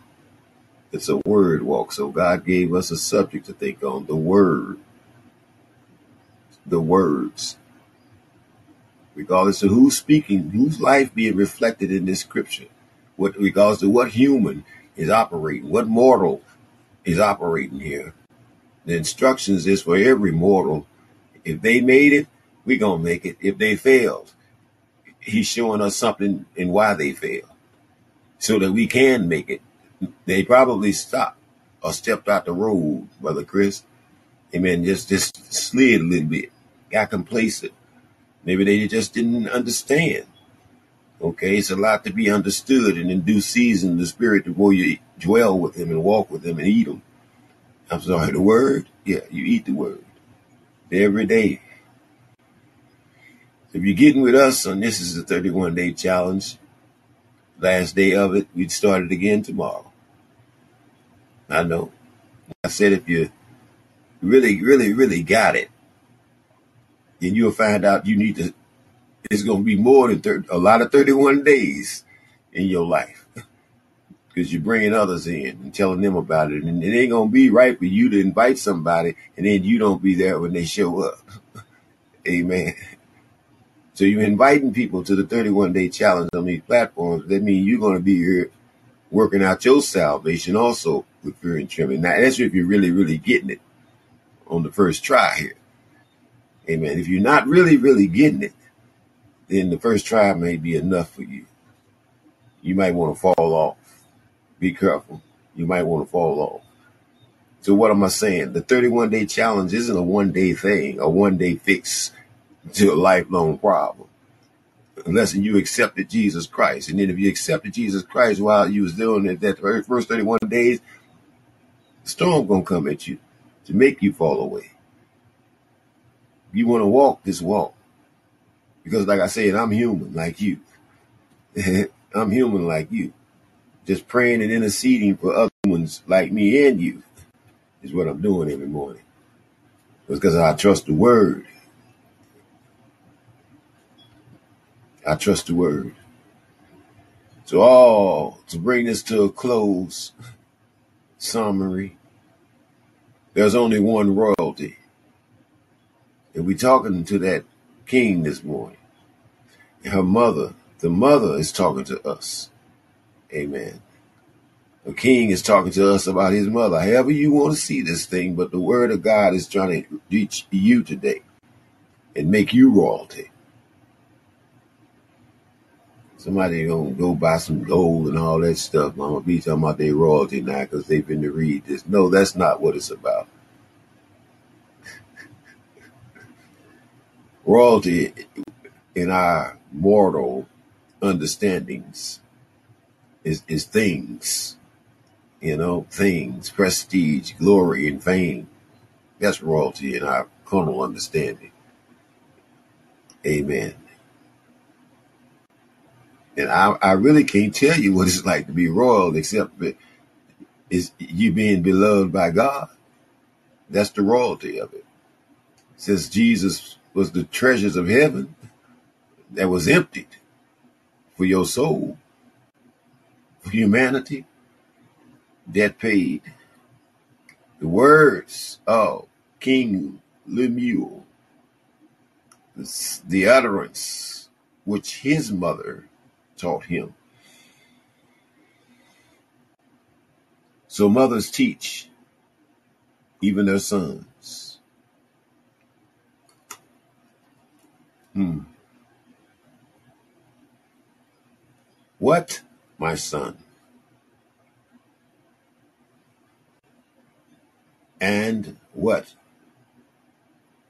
It's a word walk. So God gave us a subject to think on. The word. The words regardless of who's speaking, whose life being reflected in this scripture, what regardless of what human is operating, what mortal is operating here. The instructions is for every mortal. If they made it, we gonna make it. If they failed, he's showing us something and why they failed, so that we can make it. They probably stopped or stepped out the road, brother Chris. Amen. Just just slid a little bit, got complacent Maybe they just didn't understand. Okay, it's a lot to be understood, and in due season, the Spirit will you dwell with Him and walk with Him and eat Him. I'm sorry, the Word? Yeah, you eat the Word every day. If you're getting with us on this is the 31 day challenge, last day of it, we'd start it again tomorrow. I know. I said if you really, really, really got it, then you'll find out you need to. It's going to be more than 30, a lot of 31 days in your life because you're bringing others in and telling them about it. And it ain't going to be right for you to invite somebody and then you don't be there when they show up. Amen. So you're inviting people to the 31 day challenge on these platforms. That means you're going to be here working out your salvation also with fear and trembling. Now, that's if you're really, really getting it on the first try here. Amen. If you're not really, really getting it, then the first try may be enough for you. You might want to fall off. Be careful. You might want to fall off. So what am I saying? The 31 day challenge isn't a one day thing, a one day fix to a lifelong problem. Unless you accepted Jesus Christ. And then if you accepted Jesus Christ while you was doing it that first 31 days, the storm gonna come at you to make you fall away you want to walk this walk. Because like I said, I'm human like you. I'm human like you. Just praying and interceding for other ones like me and you is what I'm doing every morning. It's because I trust the word. I trust the word. So all to bring this to a close summary, there's only one royalty. And we talking to that king this morning. Her mother, the mother is talking to us. Amen. The king is talking to us about his mother. However you want to see this thing, but the word of God is trying to reach you today and make you royalty. Somebody gonna go buy some gold and all that stuff. I'm gonna be talking about their royalty now because they've been to read this. No, that's not what it's about. Royalty in our mortal understandings is, is things, you know, things, prestige, glory, and fame. That's royalty in our carnal understanding. Amen. And I, I really can't tell you what it's like to be royal except that is you being beloved by God. That's the royalty of it. Since Jesus was the treasures of heaven that was emptied for your soul, for humanity. debt paid. The words of King Lemuel, the utterance which his mother taught him. So mothers teach even their sons. Hmm. What, my son? And what?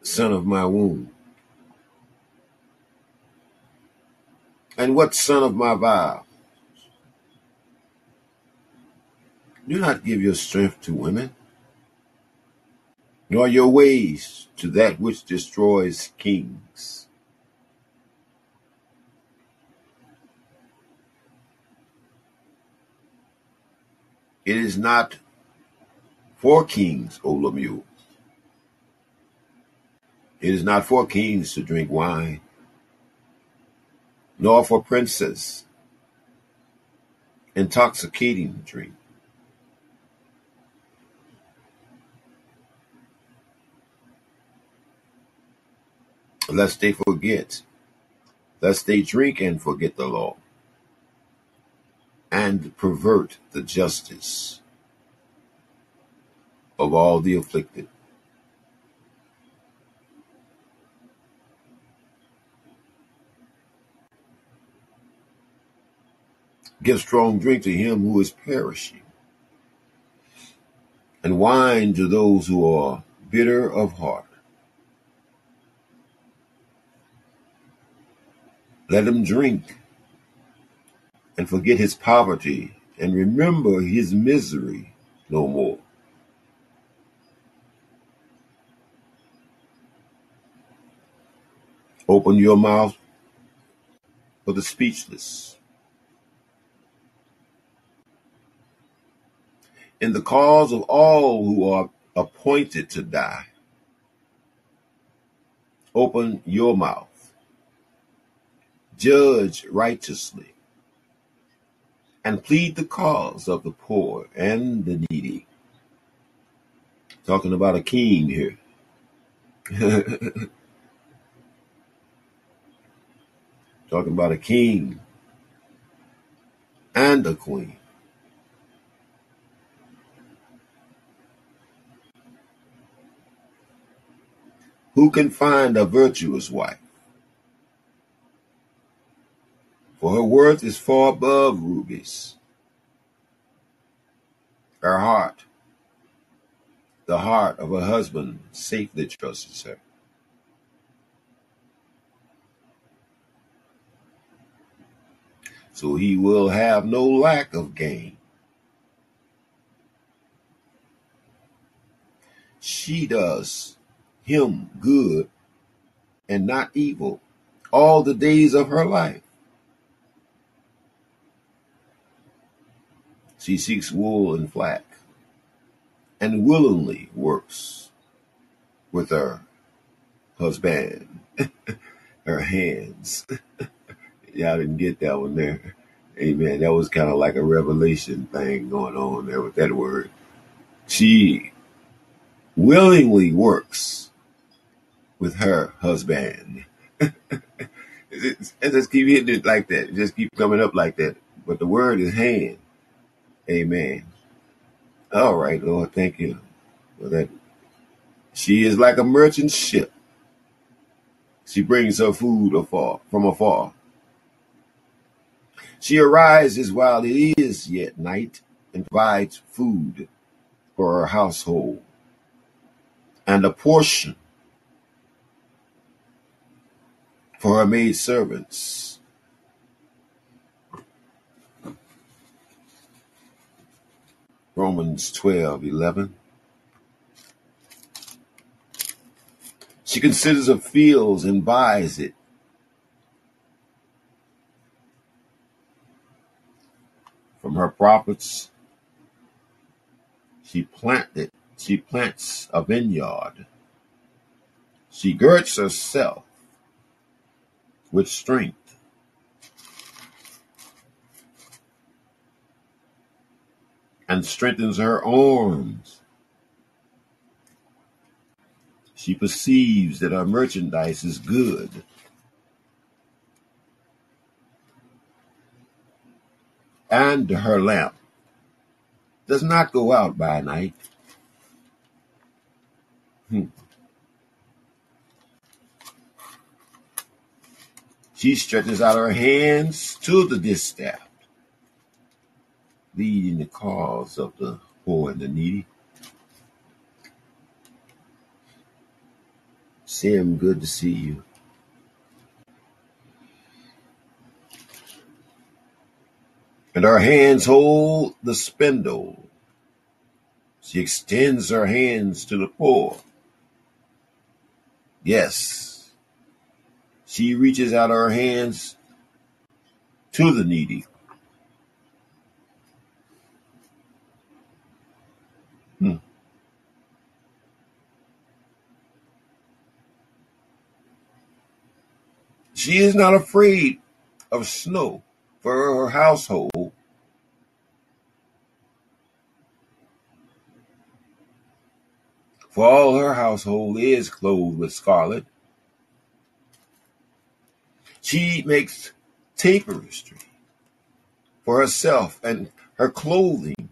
Son of my womb. And what son of my vow? Do not give your strength to women, nor your ways to that which destroys kings. It is not for kings, O Lemuel. It is not for kings to drink wine, nor for princes intoxicating drink. Lest they forget, lest they drink and forget the law, and pervert the justice of all the afflicted. Give strong drink to him who is perishing, and wine to those who are bitter of heart. Let him drink and forget his poverty and remember his misery no more. Open your mouth for the speechless. In the cause of all who are appointed to die, open your mouth. Judge righteously and plead the cause of the poor and the needy. Talking about a king here. Talking about a king and a queen. Who can find a virtuous wife? For her worth is far above rubies. Her heart, the heart of her husband, safely trusts her. so he will have no lack of gain. She does him good and not evil all the days of her life. She seeks wool and flax and willingly works with her husband, her hands. Y'all didn't get that one there. Amen. That was kind of like a revelation thing going on there with that word. She willingly works with her husband. and just keep hitting it like that. Just keep coming up like that. But the word is hand. Amen. All right, Lord, thank you for that. She is like a merchant ship. She brings her food afar from afar. She arises while it is yet night and provides food for her household and a portion for her maid servants. Romans twelve eleven. She considers her fields and buys it From her profits, she planted, she plants a vineyard. She girds herself with strength. And strengthens her arms. She perceives that her merchandise is good. And her lamp does not go out by night. Hmm. She stretches out her hands to the distaff, leading the cause of the poor and the needy. Sam, good to see you. And our hands hold the spindle. She extends her hands to the poor. Yes, she reaches out her hands to the needy. She is not afraid of snow for her household. For all her household is clothed with scarlet. She makes tapestry for herself, and her clothing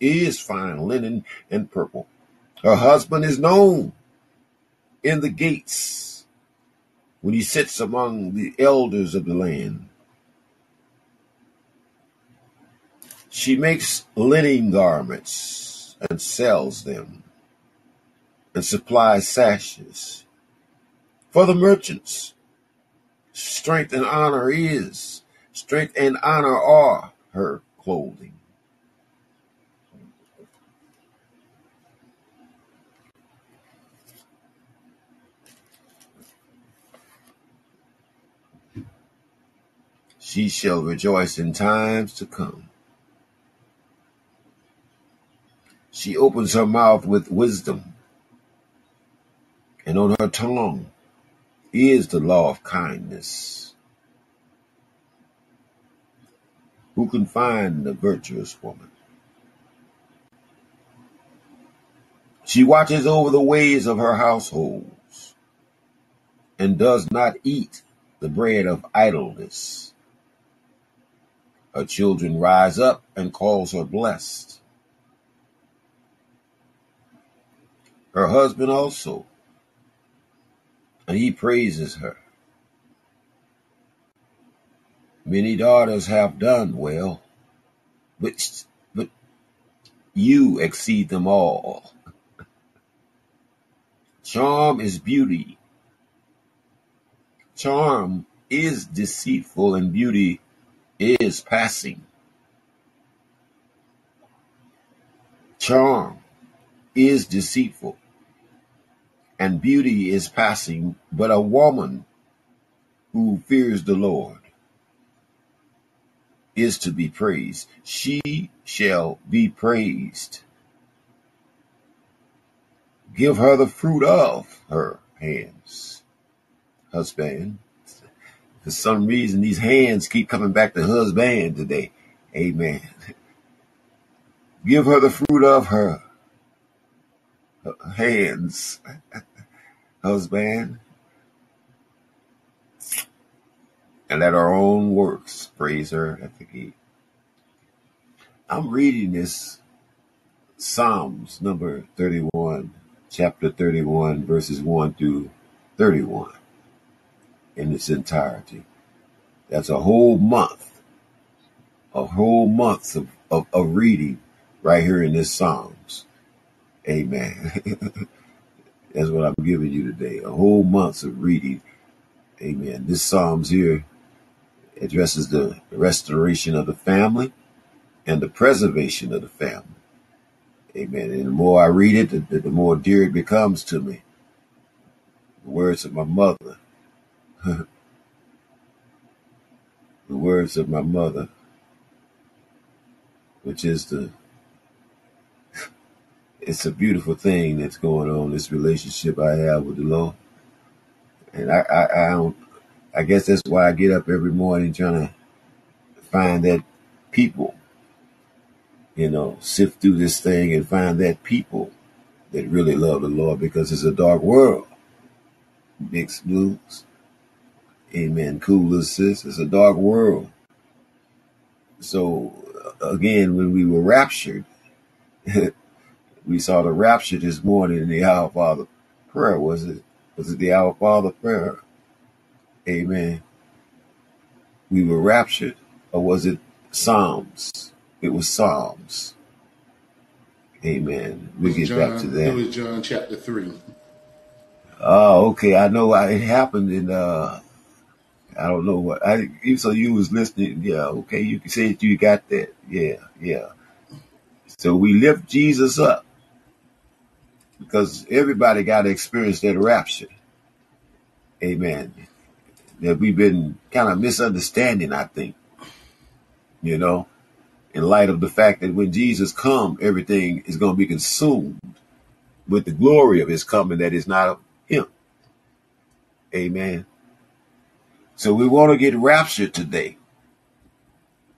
is fine linen and purple. Her husband is known in the gates when he sits among the elders of the land. She makes linen garments and sells them, and supplies sashes for the merchants. Strength and honor is, strength and honor are her clothing. She shall rejoice in times to come. She opens her mouth with wisdom, and on her tongue is the law of kindness. Who can find the virtuous woman? She watches over the ways of her households and does not eat the bread of idleness. Her children rise up and calls her blessed. Her husband also, and he praises her. Many daughters have done well, but, but you exceed them all. Charm is beauty. Charm is deceitful and beauty is passing. Charm is deceitful and beauty is passing, but a woman who fears the Lord is to be praised. She shall be praised. Give her the fruit of her hands. Husband. For some reason, these hands keep coming back to husband today. Amen. Give her the fruit of her hands. Husband. And let our own works praise her at the gate. I'm reading this Psalms number 31, chapter 31, verses 1 through 31 in its entirety. That's a whole month, a whole month of, of, of reading right here in this Psalms. Amen. That's what I'm giving you today. A whole month of reading. Amen. This Psalms here addresses the restoration of the family and the preservation of the family. Amen. And the more I read it, the, the more dear it becomes to me. The words of my mother. the words of my mother, which is the it's a beautiful thing that's going on. This relationship I have with the Lord, and I, I, I don't. I guess that's why I get up every morning trying to find that people you know, sift through this thing and find that people that really love the Lord because it's a dark world. Mixed blues. Amen. Cool sis. It's a dark world. So again, when we were raptured, we saw the rapture this morning in the Our Father prayer. Was it? Was it the Our Father prayer? Amen. We were raptured, or was it Psalms? It was Psalms. Amen. We get John, back to that. It was John chapter three. Oh, okay. I know it happened in uh I don't know what I so you was listening. Yeah, okay. You can say you got that. Yeah, yeah. So we lift Jesus up because everybody got to experience that rapture. Amen. That we've been kind of misunderstanding, I think. You know, in light of the fact that when Jesus come, everything is going to be consumed with the glory of his coming that is not of him. Amen. So we want to get raptured today.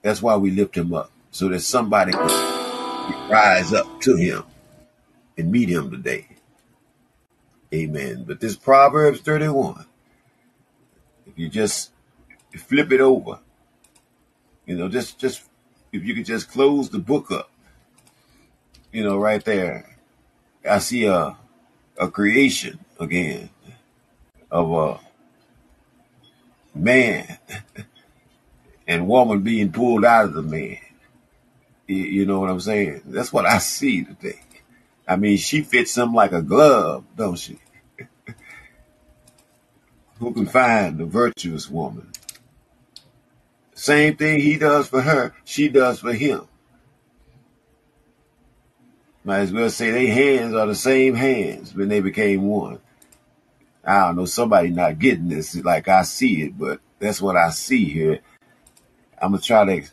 That's why we lift him up. So that somebody can rise up to him and meet him today. Amen. But this Proverbs 31, if you just flip it over, you know, just just if you could just close the book up, you know, right there, I see a a creation again of a man and woman being pulled out of the man. You know what I'm saying? That's what I see today. I mean, she fits him like a glove, don't she? Who can find the virtuous woman? Same thing he does for her, she does for him. Might as well say their hands are the same hands when they became one. I don't know, somebody not getting this like I see it, but that's what I see here. I'm gonna try to.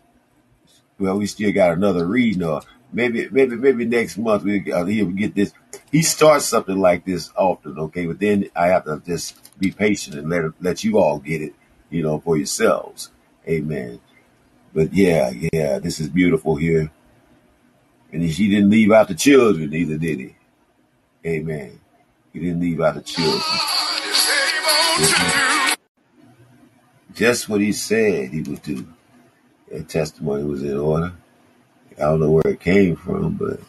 Well, we still got another reading, or maybe, maybe, maybe next month we uh, he'll get this. He starts something like this often, okay, but then I have to just be patient and let let you all get it, you know, for yourselves. Amen. But yeah, yeah, this is beautiful here. And he didn't leave out the children either, did he? Amen. He didn't leave out the children. Just what he said he would do. That testimony was in order. I don't know where it came from, but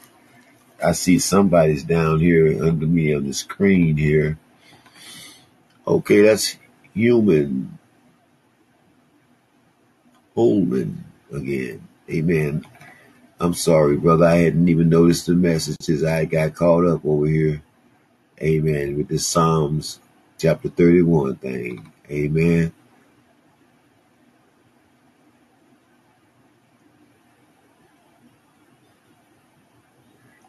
I see somebody's down here under me on the screen here. Okay, that's human. Holman again. Amen. I'm sorry, brother. I hadn't even noticed the messages. I got caught up over here. Amen. With the Psalms chapter 31 thing. Amen.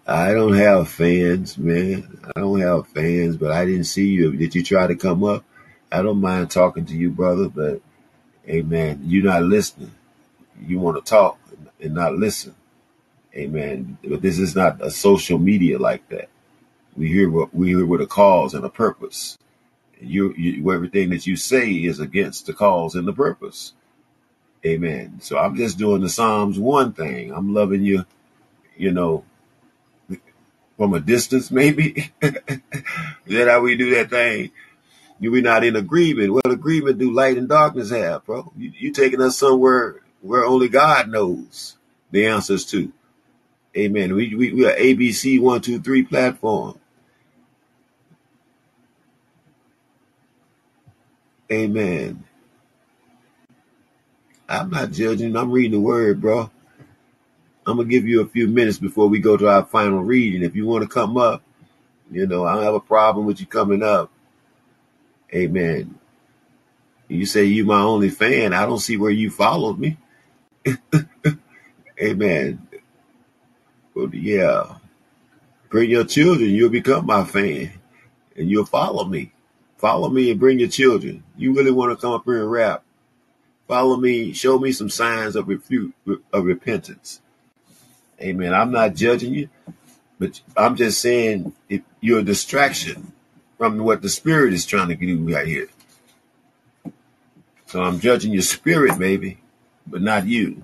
I don't have fans, man. I don't have fans, but I didn't see you. Did you try to come up? I don't mind talking to you, brother, but amen. You're not listening. You want to talk and not listen. Amen. But this is not a social media like that. We hear what we hear with a cause and a purpose. You, you everything that you say is against the cause and the purpose. Amen. So I'm just doing the Psalms one thing. I'm loving you, you know, from a distance, maybe. is that how we do that thing? We're not in agreement. What agreement do light and darkness have, bro? You, you taking us somewhere where only God knows the answers to. Amen. We, we, we are ABC one, two, three platform. Amen. I'm not judging. I'm reading the word, bro. I'm gonna give you a few minutes before we go to our final reading. If you want to come up, you know, I don't have a problem with you coming up. Amen. You say you my only fan. I don't see where you followed me. Amen. But yeah. Bring your children, you'll become my fan. And you'll follow me. Follow me and bring your children. You really want to come up here and rap. Follow me, show me some signs of, refute, of repentance. Amen. I'm not judging you, but I'm just saying if you're a distraction from what the spirit is trying to do right here. So I'm judging your spirit, maybe, but not you.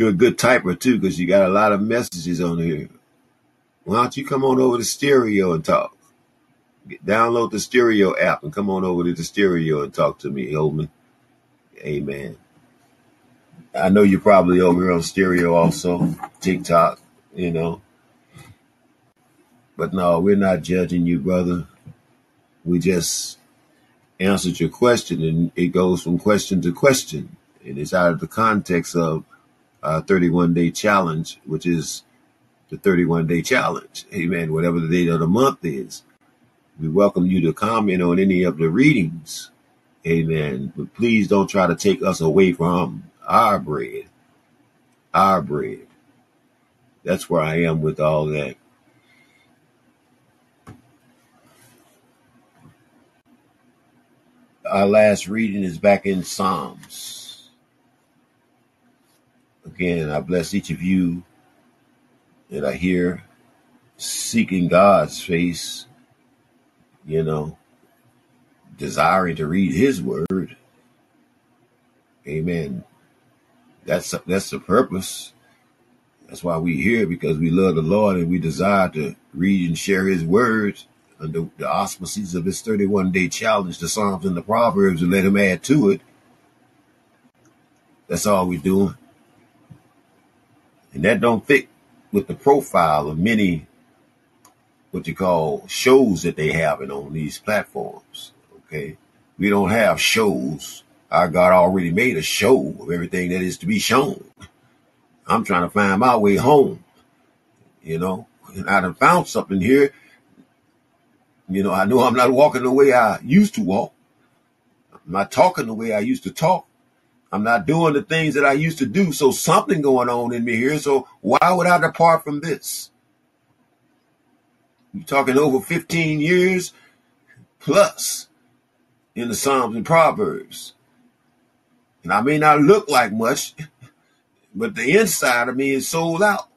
You're a good typer too, because you got a lot of messages on here. Why don't you come on over to stereo and talk? Download the stereo app and come on over to the stereo and talk to me, Holman. Amen. I know you're probably over here on stereo also, TikTok, you know. But no, we're not judging you, brother. We just answered your question, and it goes from question to question, and it's out of the context of Uh, a 31 day challenge, which is the 31 day challenge. Amen. Whatever the date of the month is, we welcome you to comment on any of the readings. Amen. But please don't try to take us away from our bread. Our bread. That's where I am with all that. Our last reading is back in Psalms. Again, I bless each of you that are here seeking God's face, you know, desiring to read His Word. Amen. That's that's the purpose. That's why we're here because we love the Lord and we desire to read and share His words under the auspices of His 31 day challenge, the Psalms and the Proverbs, and let Him add to it. That's all we're doing, and that don't fit with the profile of many what you call shows that they have on these platforms. Okay, we don't have shows. Our God already made a show of everything that is to be shown. I'm trying to find my way home, you know, and I done found something here. You know, I know I'm not walking the way I used to walk. I'm not talking the way I used to talk. I'm not doing the things that I used to do. So something going on in me here. So why would I depart from this? You're talking over 15 years plus in the Psalms and Proverbs. And I may not look like much, but the inside of me is sold out.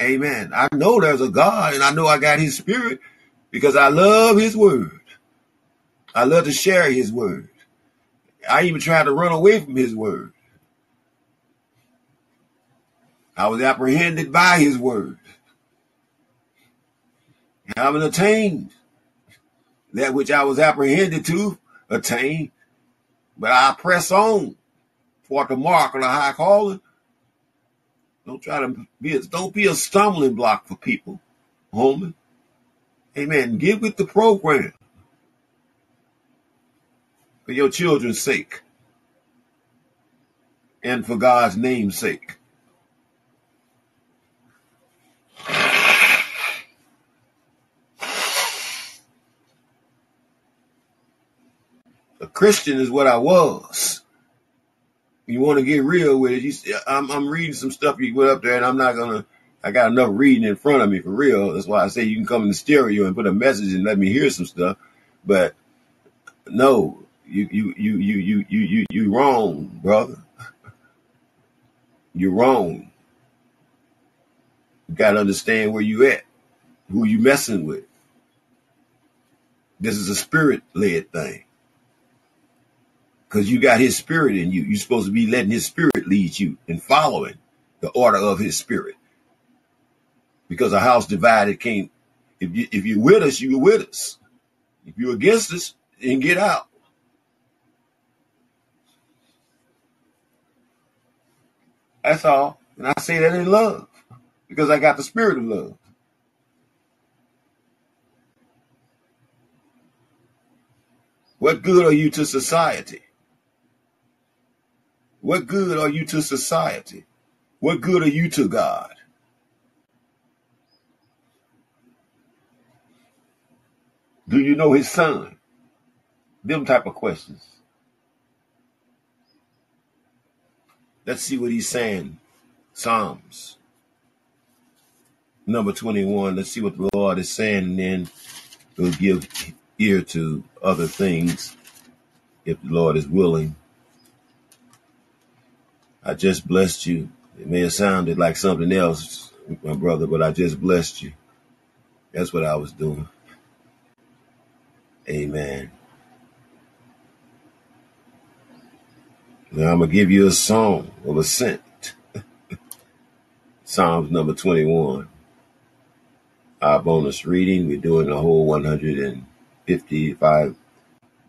Amen. I know there's a God and I know I got his spirit because I love his word. I love to share his word. I even tried to run away from his word. I was apprehended by his word. I haven't attained that which I was apprehended to attain, but I press on for the mark of the high calling. Don't try to be a, don't be a stumbling block for people, homie. Amen. Get with the program for your children's sake and for God's name's sake. A Christian is what I was. You want to get real with it? You, I'm, I'm reading some stuff you put up there, and I'm not gonna. I got enough reading in front of me for real. That's why I say you can come in the stereo and put a message and let me hear some stuff. But no, you you you you you you you wrong, brother. You're wrong. You gotta understand where you at, who you messing with. This is a spirit led thing. Cause you got his spirit in you. You're supposed to be letting his spirit lead you and following the order of his spirit. Because a house divided can't if you if you're with us, you're with us. If you're against us, then get out. That's all. And I say that in love because I got the spirit of love. What good are you to society? What good are you to society? What good are you to God? Do you know his son? Them type of questions. Let's see what he's saying. Psalms number 21. Let's see what the Lord is saying, and then we'll give ear to other things if the Lord is willing. I just blessed you. It may have sounded like something else, my brother, but I just blessed you. That's what I was doing. Amen. Now I'm gonna give you a song of ascent. Psalms number 21. Our bonus reading, we're doing the whole 155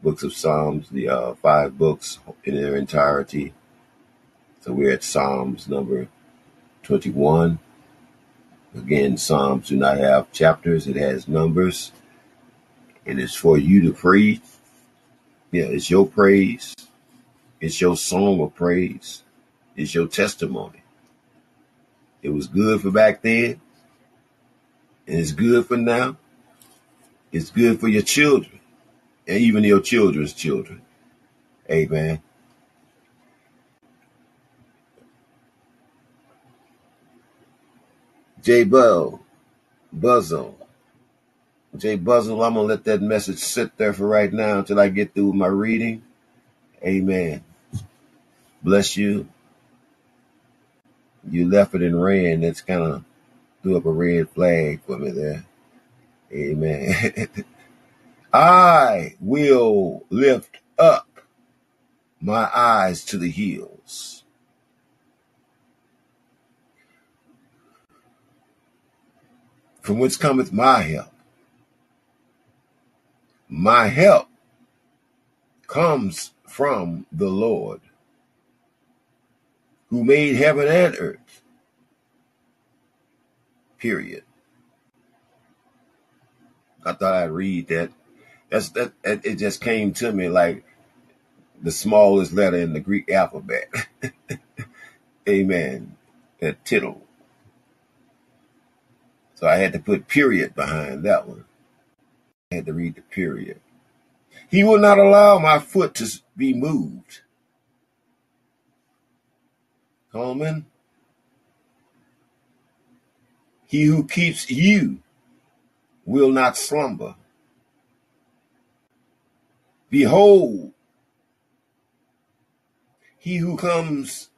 books of Psalms, the uh, five books in their entirety. So we're at Psalms number 21. Again, Psalms do not have chapters, it has numbers. And it's for you to praise. Yeah, it's your praise. It's your song of praise. It's your testimony. It was good for back then. And it's good for now. It's good for your children and even your children's children. Amen. J Bell, Buzzle. J Buzzle, I'm going to let that message sit there for right now until I get through my reading. Amen. Bless you. You left it and ran. That's kind of threw up a red flag for me there. Amen. I will lift up my eyes to the hills. From whence cometh my help? My help comes from the Lord who made heaven and earth. Period. I thought I'd read that. That's that. It just came to me like the smallest letter in the Greek alphabet. Amen. That tittle. So I had to put period behind that one. I had to read the period. He will not allow my foot to be moved. Coleman. He who keeps you will not slumber. Behold, he who comes,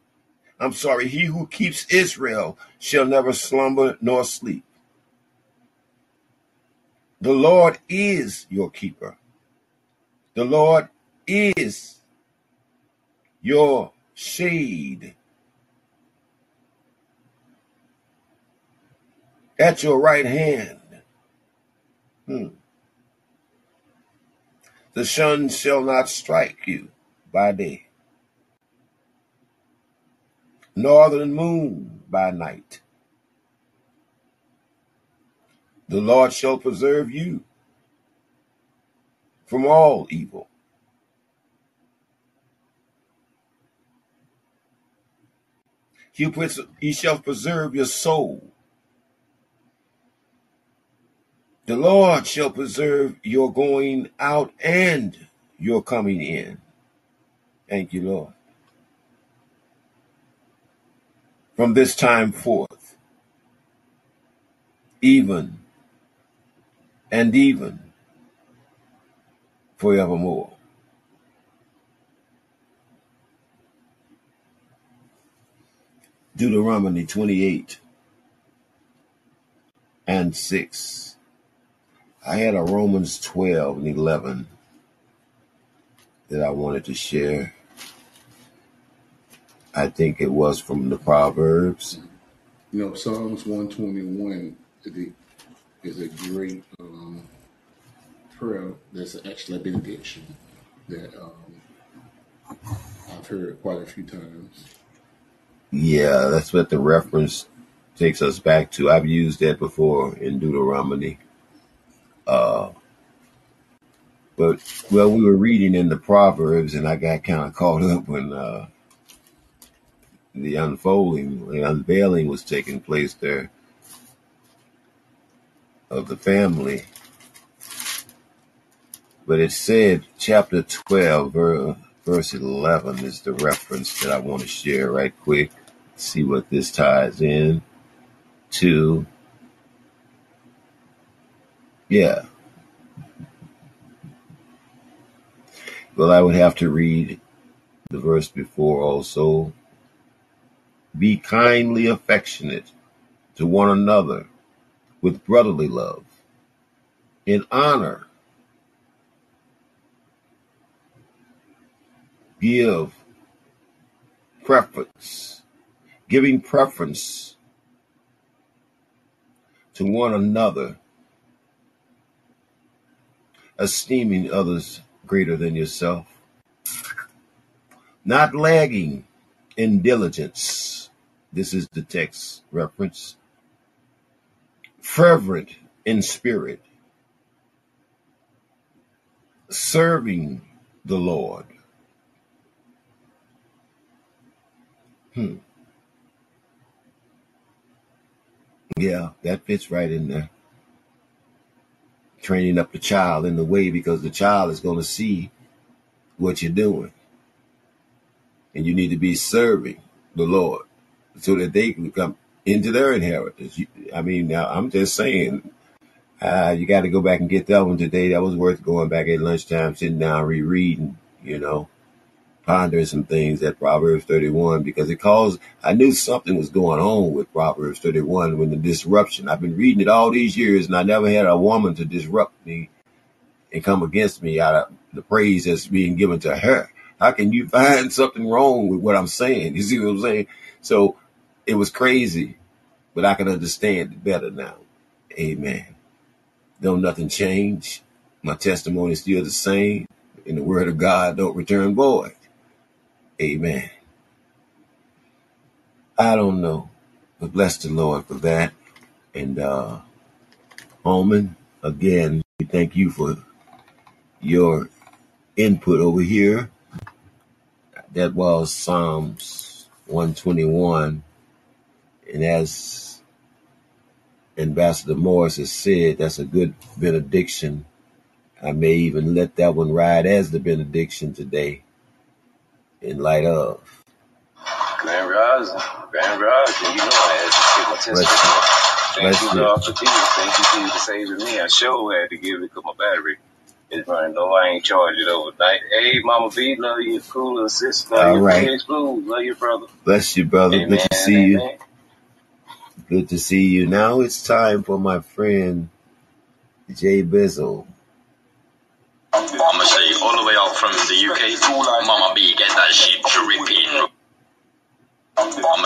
I'm sorry, he who keeps Israel shall never slumber nor sleep. The Lord is your keeper. The Lord is your shade at your right hand. Hmm. The sun shall not strike you by day, nor the moon by night. The Lord shall preserve you from all evil. He, shall preserve your soul. The Lord shall preserve your going out and your coming in. Thank you, Lord. From this time forth, even and even forevermore. Deuteronomy 28 and 6. I had a Romans 12 and 11 that I wanted to share. I think it was from the Proverbs. You know, Psalms 121 is a great um, prayer that's actually a benediction that um, I've heard quite a few times. Yeah, that's what the reference takes us back to. I've used that before in Deuteronomy. Uh, but well, we were reading in the Proverbs, and I got kind of caught up when uh, the unfolding, the unveiling was taking place there of the family. But it said, chapter 12, verse 11 is the reference that I want to share right quick. See what this ties in to. Yeah. Well, I would have to read the verse before also. Be kindly affectionate to one another with brotherly love, in honor. Give preference, giving preference to one another, esteeming others greater than yourself, not lagging in diligence. This is the text reference. Fervent in spirit, serving the Lord. Hmm. Yeah, that fits right in there. Training up the child in the way because the child is going to see what you're doing. And you need to be serving the Lord so that they can come into their inheritance. I mean, now I'm just saying, uh, you got to go back and get that one today. That was worth going back at lunchtime, sitting down, rereading, you know, pondering some things at Proverbs 31 because it caused, I knew something was going on with Proverbs 31 when the disruption. I've been reading it all these years and I never had a woman to disrupt me and come against me out of the praise that's being given to her. How can you find something wrong with what I'm saying? You see what I'm saying? So it was crazy, but I can understand it better now. Amen. Don't nothing change. My testimony is still the same, and the word of God don't return void. Amen. I don't know, but bless the Lord for that. And uh Holman, again, we thank you for your input over here. That was Psalms 121. And as Ambassador Morris has said, that's a good benediction. I may even let that one ride as the benediction today in light of. Grand Rising, Grand Rising, you know I had to give my testimony. Thank Bless you, you. Lord, for Jesus. Thank you, Jesus, for saving me. I sure had to give it because my battery is running low. I ain't charged it overnight. Hey, Mama B, love you, cool little sis, love All you, right. Phoenix Blues, love you, brother. Bless you, brother. Good to see you. Good to see you. Now it's time for my friend Jay Bizzle. Say all the way out from the UK. Mama B, get that shit dripping.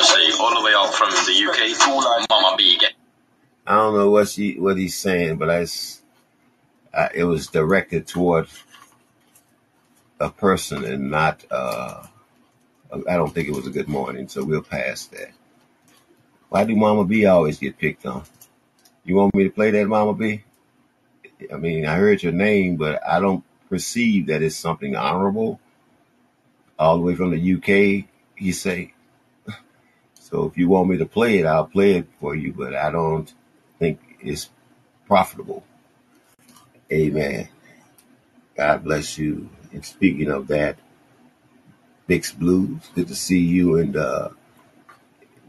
Say all the way out from the UK. Mama B, get I don't know what she what he's saying, but I, s- I- it was directed toward a person and not. uh I don't think it was a good morning, so we'll pass that. Why do Mama B always get picked on? You want me to play that, Mama B? I mean, I heard your name, but I don't perceive that it's something honorable. All the way from the UK, you say. So if you want me to play it, I'll play it for you, but I don't think it's profitable. Amen. God bless you. And speaking of that, Bix Blues, good to see you. And uh,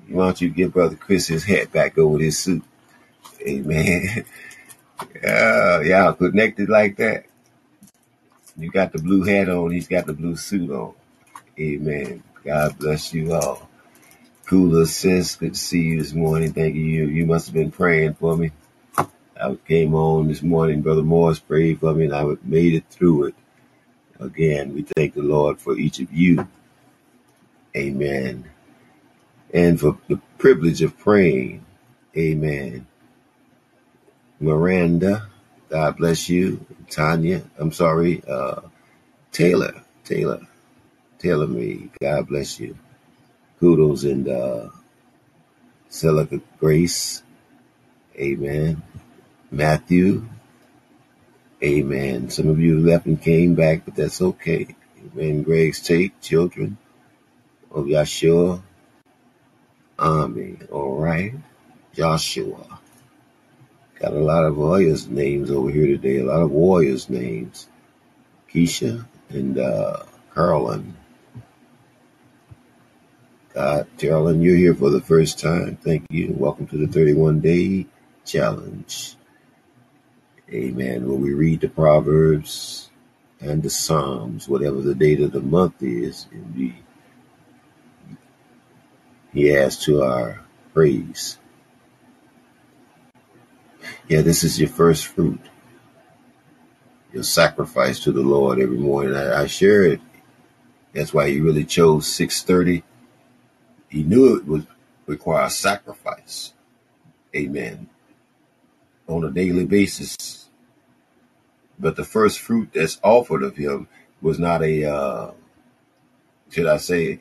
why don't you give Brother Chris his hat back over his suit? Amen. yeah, y'all connected like that. You got the blue hat on, he's got the blue suit on. Amen. God bless you all. Cooler sis, good to see you this morning. Thank you. You must have been praying for me. I came on this morning, Brother Morris prayed for me, and I made it through it. Again, we thank the Lord for each of you. Amen. And for the privilege of praying. Amen. Miranda, God bless you. Tanya, I'm sorry, uh, Taylor, Taylor, Taylor me, God bless you. Kudos and uh, Silica Grace, Amen. Matthew, Amen. Some of you left and came back, but that's okay. Amen. Greg's Tate, children of Yahshua, Army, all right. Joshua. Got a lot of warriors' names over here today, a lot of warriors' names. Keisha and uh, Carolyn. God, Carolyn, you're here for the first time. Thank you. Welcome to the 31 day challenge. Amen. When we read the Proverbs and the Psalms, whatever the date of the month is, and we he adds to our praise. Yeah, this is your first fruit, your sacrifice to the Lord every morning. I, I share it. That's why he really chose 6:30. He knew it would require sacrifice. Amen. on a daily basis. But the first fruit that's offered of him was not a, uh, should I say,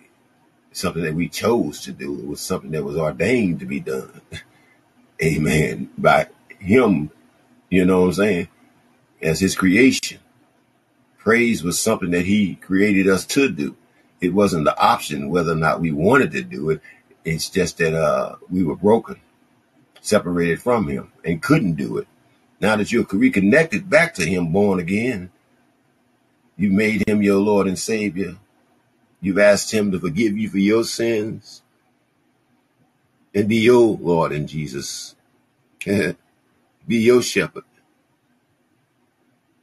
something that we chose to do. It was something that was ordained to be done. Amen. By him, you know what I'm saying? As his creation. Praise was something that he created us to do. It wasn't the option whether or not we wanted to do it. It's just that uh, we were broken, separated from him, and couldn't do it. Now that you're reconnected back to him, born again, you made him your Lord and Savior. You've asked him to forgive you for your sins and be your Lord and Jesus. be your shepherd.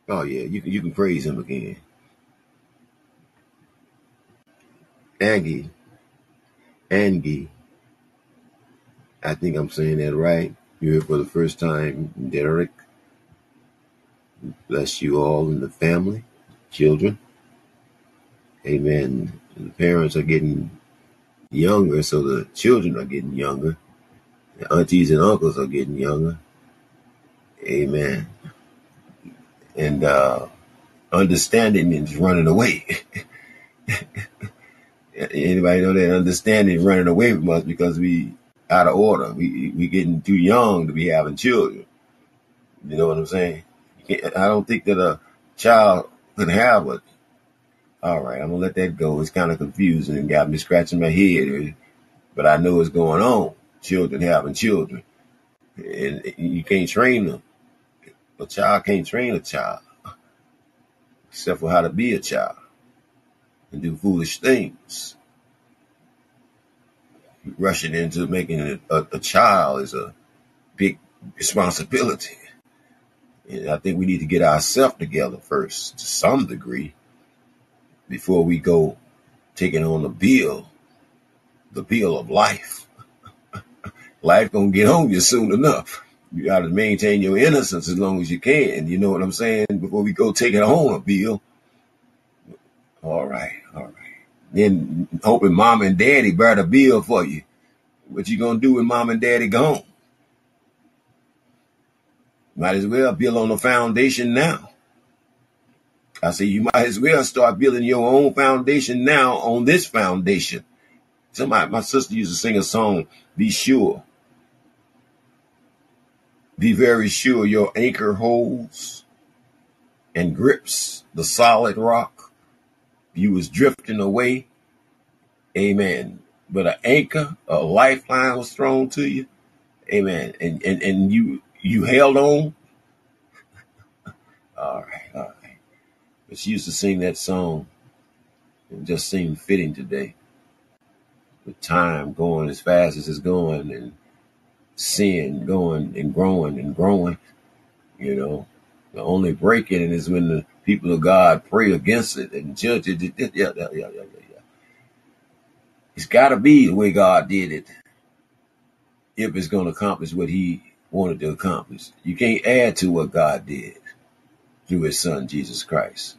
Oh yeah, you can you can praise him again. Angie, Angie. I think I'm saying that right. You're here for the first time, Derek. Bless you all in the family, children. Amen. The parents are getting younger, so the children are getting younger. The aunties and uncles are getting younger. Amen. And uh, understanding is running away. Anybody know that understanding running away from us because we out of order. We we getting too young to be having children. You know what I'm saying? I don't think that a child could have a. All right, I'm gonna let that go. It's kind of confusing and got me scratching my head, but I know what's going on. Children having children, and you can't train them. A child can't train a child, except for how to be a child and do foolish things. Rushing into making a, a, a child is a big responsibility. And I think we need to get ourselves together first to some degree before we go taking on the bill, the bill of life. life gonna get on you soon enough. You gotta maintain your innocence as long as you can. You know what I'm saying? Before we go taking on a bill. All right, all right. Then hoping mom and daddy bear the bill for you. What you gonna do when mom and daddy gone? Might as well build on the foundation now. I say you might as well start building your own foundation now on this foundation. Somebody, my sister used to sing a song, Be Sure. Be very sure your anchor holds and grips the solid rock. You was drifting away. Amen. But an anchor, a lifeline was thrown to you. Amen. And and, and you you held on. All right, all right. But she used to sing that song. It just seemed fitting today. With time going as fast as it's going and sin going and growing and growing, you know. The only break in it is when the people of God pray against it and judge it. Yeah, yeah, yeah, yeah, yeah. yeah. It's got to be the way God did it if it's going to accomplish what He wanted to accomplish. You can't add to what God did through His Son, Jesus Christ,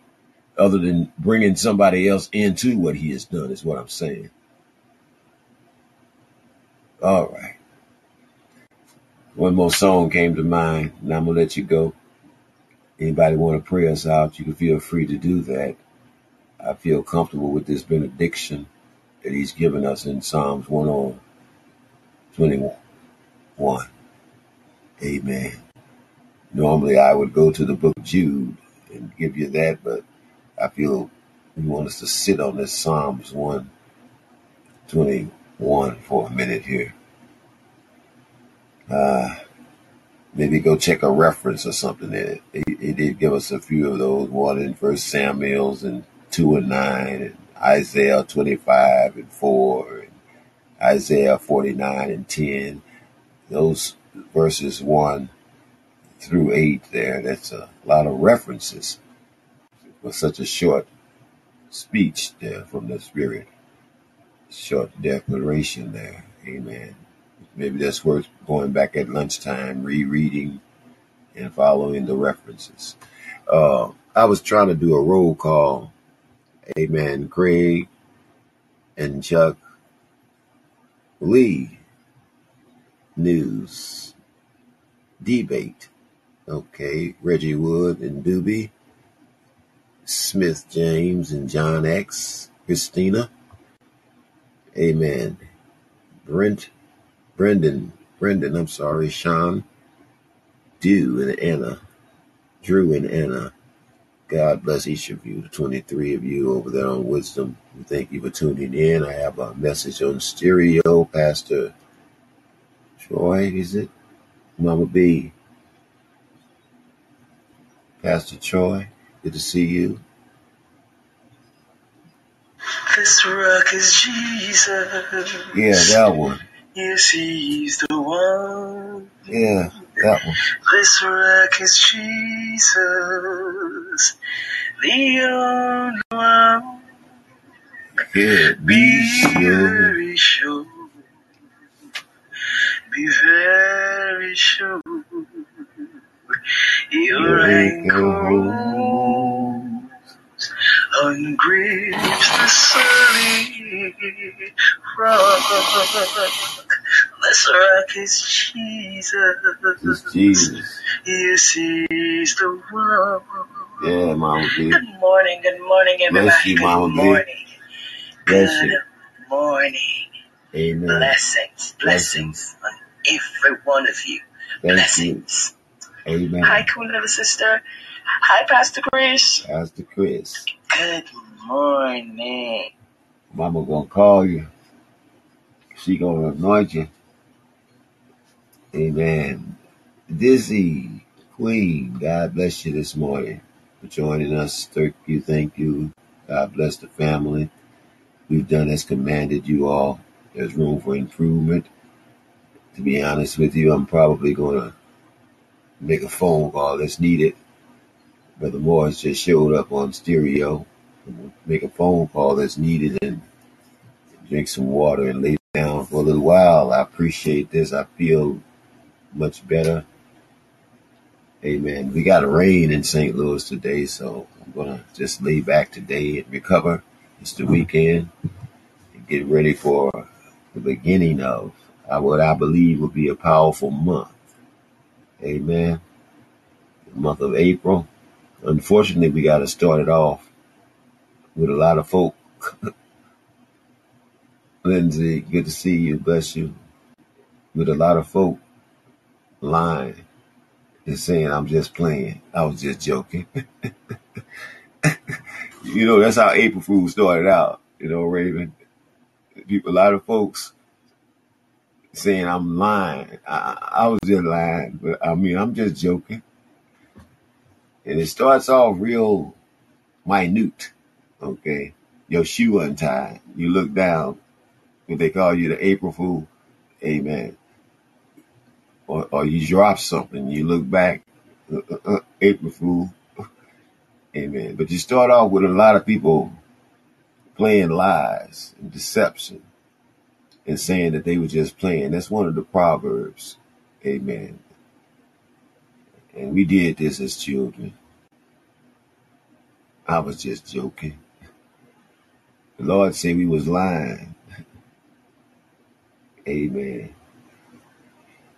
other than bringing somebody else into what He has done, is what I'm saying. All right. One more song came to mind, and I'm to let you go. Anybody want to pray us out, you can feel free to do that. I feel comfortable with this benediction that he's given us in Psalms 121. Amen. Normally I would go to the book of Jude and give you that, but I feel we want us to sit on this Psalms 121 for a minute here. Uh, maybe go check a reference or something. It, it, it did give us a few of those. One in First Samuel's and two and nine, and Isaiah twenty-five and four, and Isaiah forty-nine and ten. Those verses one through eight. There, that's a lot of references for such a short speech there from the Spirit. Short declaration there. Amen. Maybe that's worth going back at lunchtime, rereading and following the references. Uh, I was trying to do a roll call. Amen. Craig and Chuck Lee News Debate Okay, Reggie Wood and Doobie, Smith James and John X, Christina. Amen. Brent, Brendan, Brendan, I'm sorry, Sean, Dew and Anna, Drew and Anna. God bless each of you, the 23 of you over there on Wisdom. Thank you for tuning in. I have a message on stereo, Pastor Troy, is it? Mama B, Pastor Troy, good to see you. This rock is Jesus. Yeah, that one. Yes, he's the one. Yeah, that one. This rock is Jesus. The only one. Good. Be very sure. Be very sure. Your rose on grips the sunny rock. This rock is Jesus. It's Jesus. Yes, he's the one. Yeah, Mama B. Good morning, good morning, everybody. Bless you, good Mama B. morning. Bless good you. morning. Amen. Blessings, blessings on every one of you. Thank you. Blessings. Amen. Hi, cool little sister. Hi, Pastor Chris. Pastor Chris. Good morning. Mama gonna call you. She gonna anoint you. Amen. Dizzy, Queen, God bless you this morning for joining us. Thank you, thank you. God bless the family. We've done as commanded you all. There's room for improvement. To be honest with you, I'm probably gonna make a phone call that's needed. Brother Morris just showed up on stereo. Make a phone call that's needed and drink some water and lay down for a little while. I appreciate this. I feel much better. Amen. We got a rain in St. Louis today, so I'm gonna just lay back today and recover. It's the weekend and get ready for the beginning of what I believe will be a powerful month. Amen. The month of April. Unfortunately, we got to start it off with a lot of folk. Lindsay, good to see you. Bless you. With a lot of folk lying and saying I'm just playing. I was just joking. you know, that's how April Fool started out. You know, Raven. People, a lot of folks saying I'm lying. I, I was just lying, but I mean, I'm just joking. And it starts off real minute. Okay. Your shoe untied. You look down. What they call you the April Fool. Amen. Or, or you drop something. You look back. Uh, uh, uh, April Fool. Amen. But you start off with a lot of people playing lies and deception and saying that they were just playing. That's one of the proverbs. Amen. And we did this as children. I was just joking. The Lord said we was lying. Amen.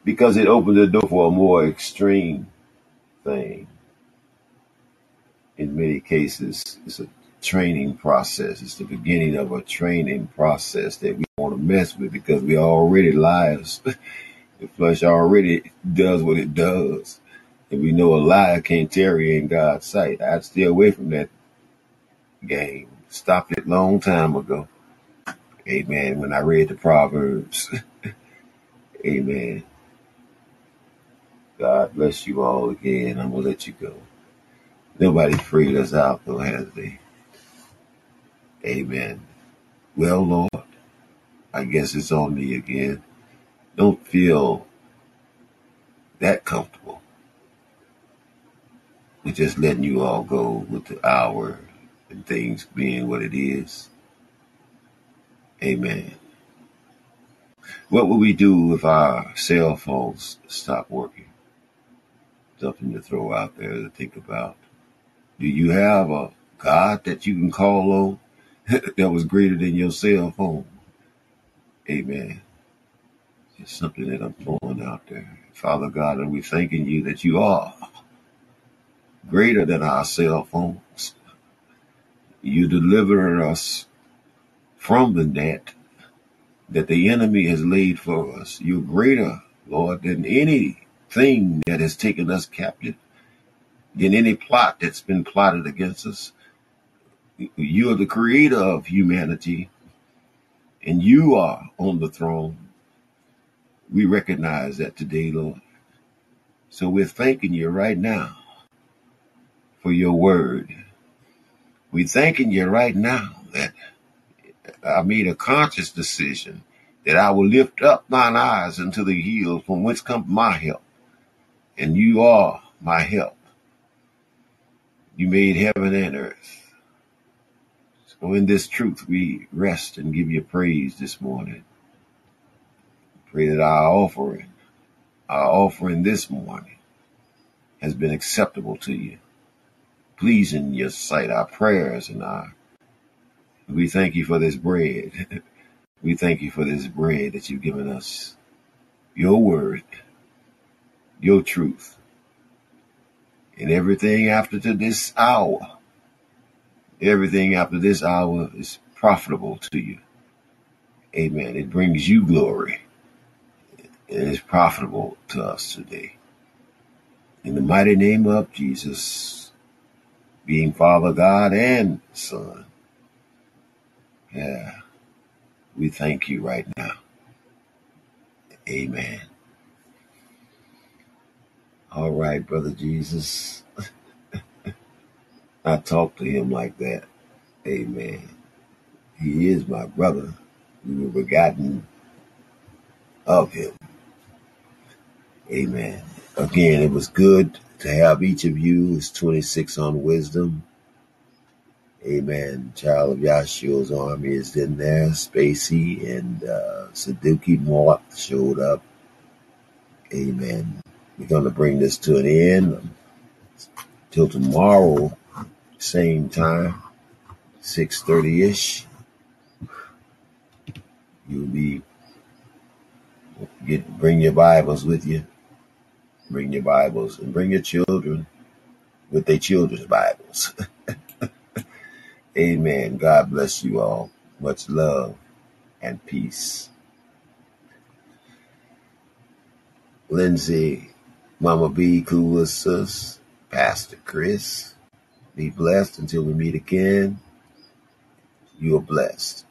Because it opened the door for a more extreme thing. In many cases, it's a training process. It's the beginning of a training process that we want to mess with because we already liars. the flesh already does what it does. We know a liar can't tarry in God's sight. I'd stay away from that game. Stopped it long time ago. Amen. When I read the Proverbs. Amen. God bless you all again. I'm gonna let you go. Nobody freed us out though, has they? Amen. Well, Lord, I guess it's on me again. Don't feel that comfortable with just letting you all go with the hour and things being what it is. Amen. What would we do if our cell phones stopped working? Something to throw out there to think about. Do you have a God that you can call on that was greater than your cell phone? Amen. It's something that I'm throwing out there. Father God, and we're thanking you that you are greater than our cell phones. You deliver us from the net that the enemy has laid for us. You're greater, Lord, than anything that has taken us captive, than any plot that's been plotted against us. You are the creator of humanity, and you are on the throne. We recognize that today, Lord. So we're thanking you right now for your word. We're thanking you right now that I made a conscious decision that I will lift up mine eyes unto the hills from whence comes my help. And you are my help. You made heaven and earth. So in this truth, we rest and give you praise this morning. Pray that our offering, our offering this morning has been acceptable to you, pleasing your sight, our prayers and our, we thank you for this bread. we thank you for this bread that you've given us, your word, your truth, and everything after to this hour, everything after this hour is profitable to you. Amen. It brings you glory. It is profitable to us today. In the mighty name of Jesus, being Father God and Son, yeah, we thank you right now. Amen. All right, brother Jesus. I talk to him like that. Amen. He is my brother. We were begotten of him. Amen. Again, it was good to have each of you. is 26 on wisdom. Amen. Child of Yahshua's army is in there. Spacey and uh, Saduki Mort showed up. Amen. We're going to bring this to an end till tomorrow, same time, 6.30ish. You'll be, get bring your Bibles with you. Bring your Bibles and bring your children with their children's Bibles. Amen. God bless you all. Much love and peace. Lindsay, Mama B, cool sis, Pastor Chris. Be blessed until we meet again. You are blessed.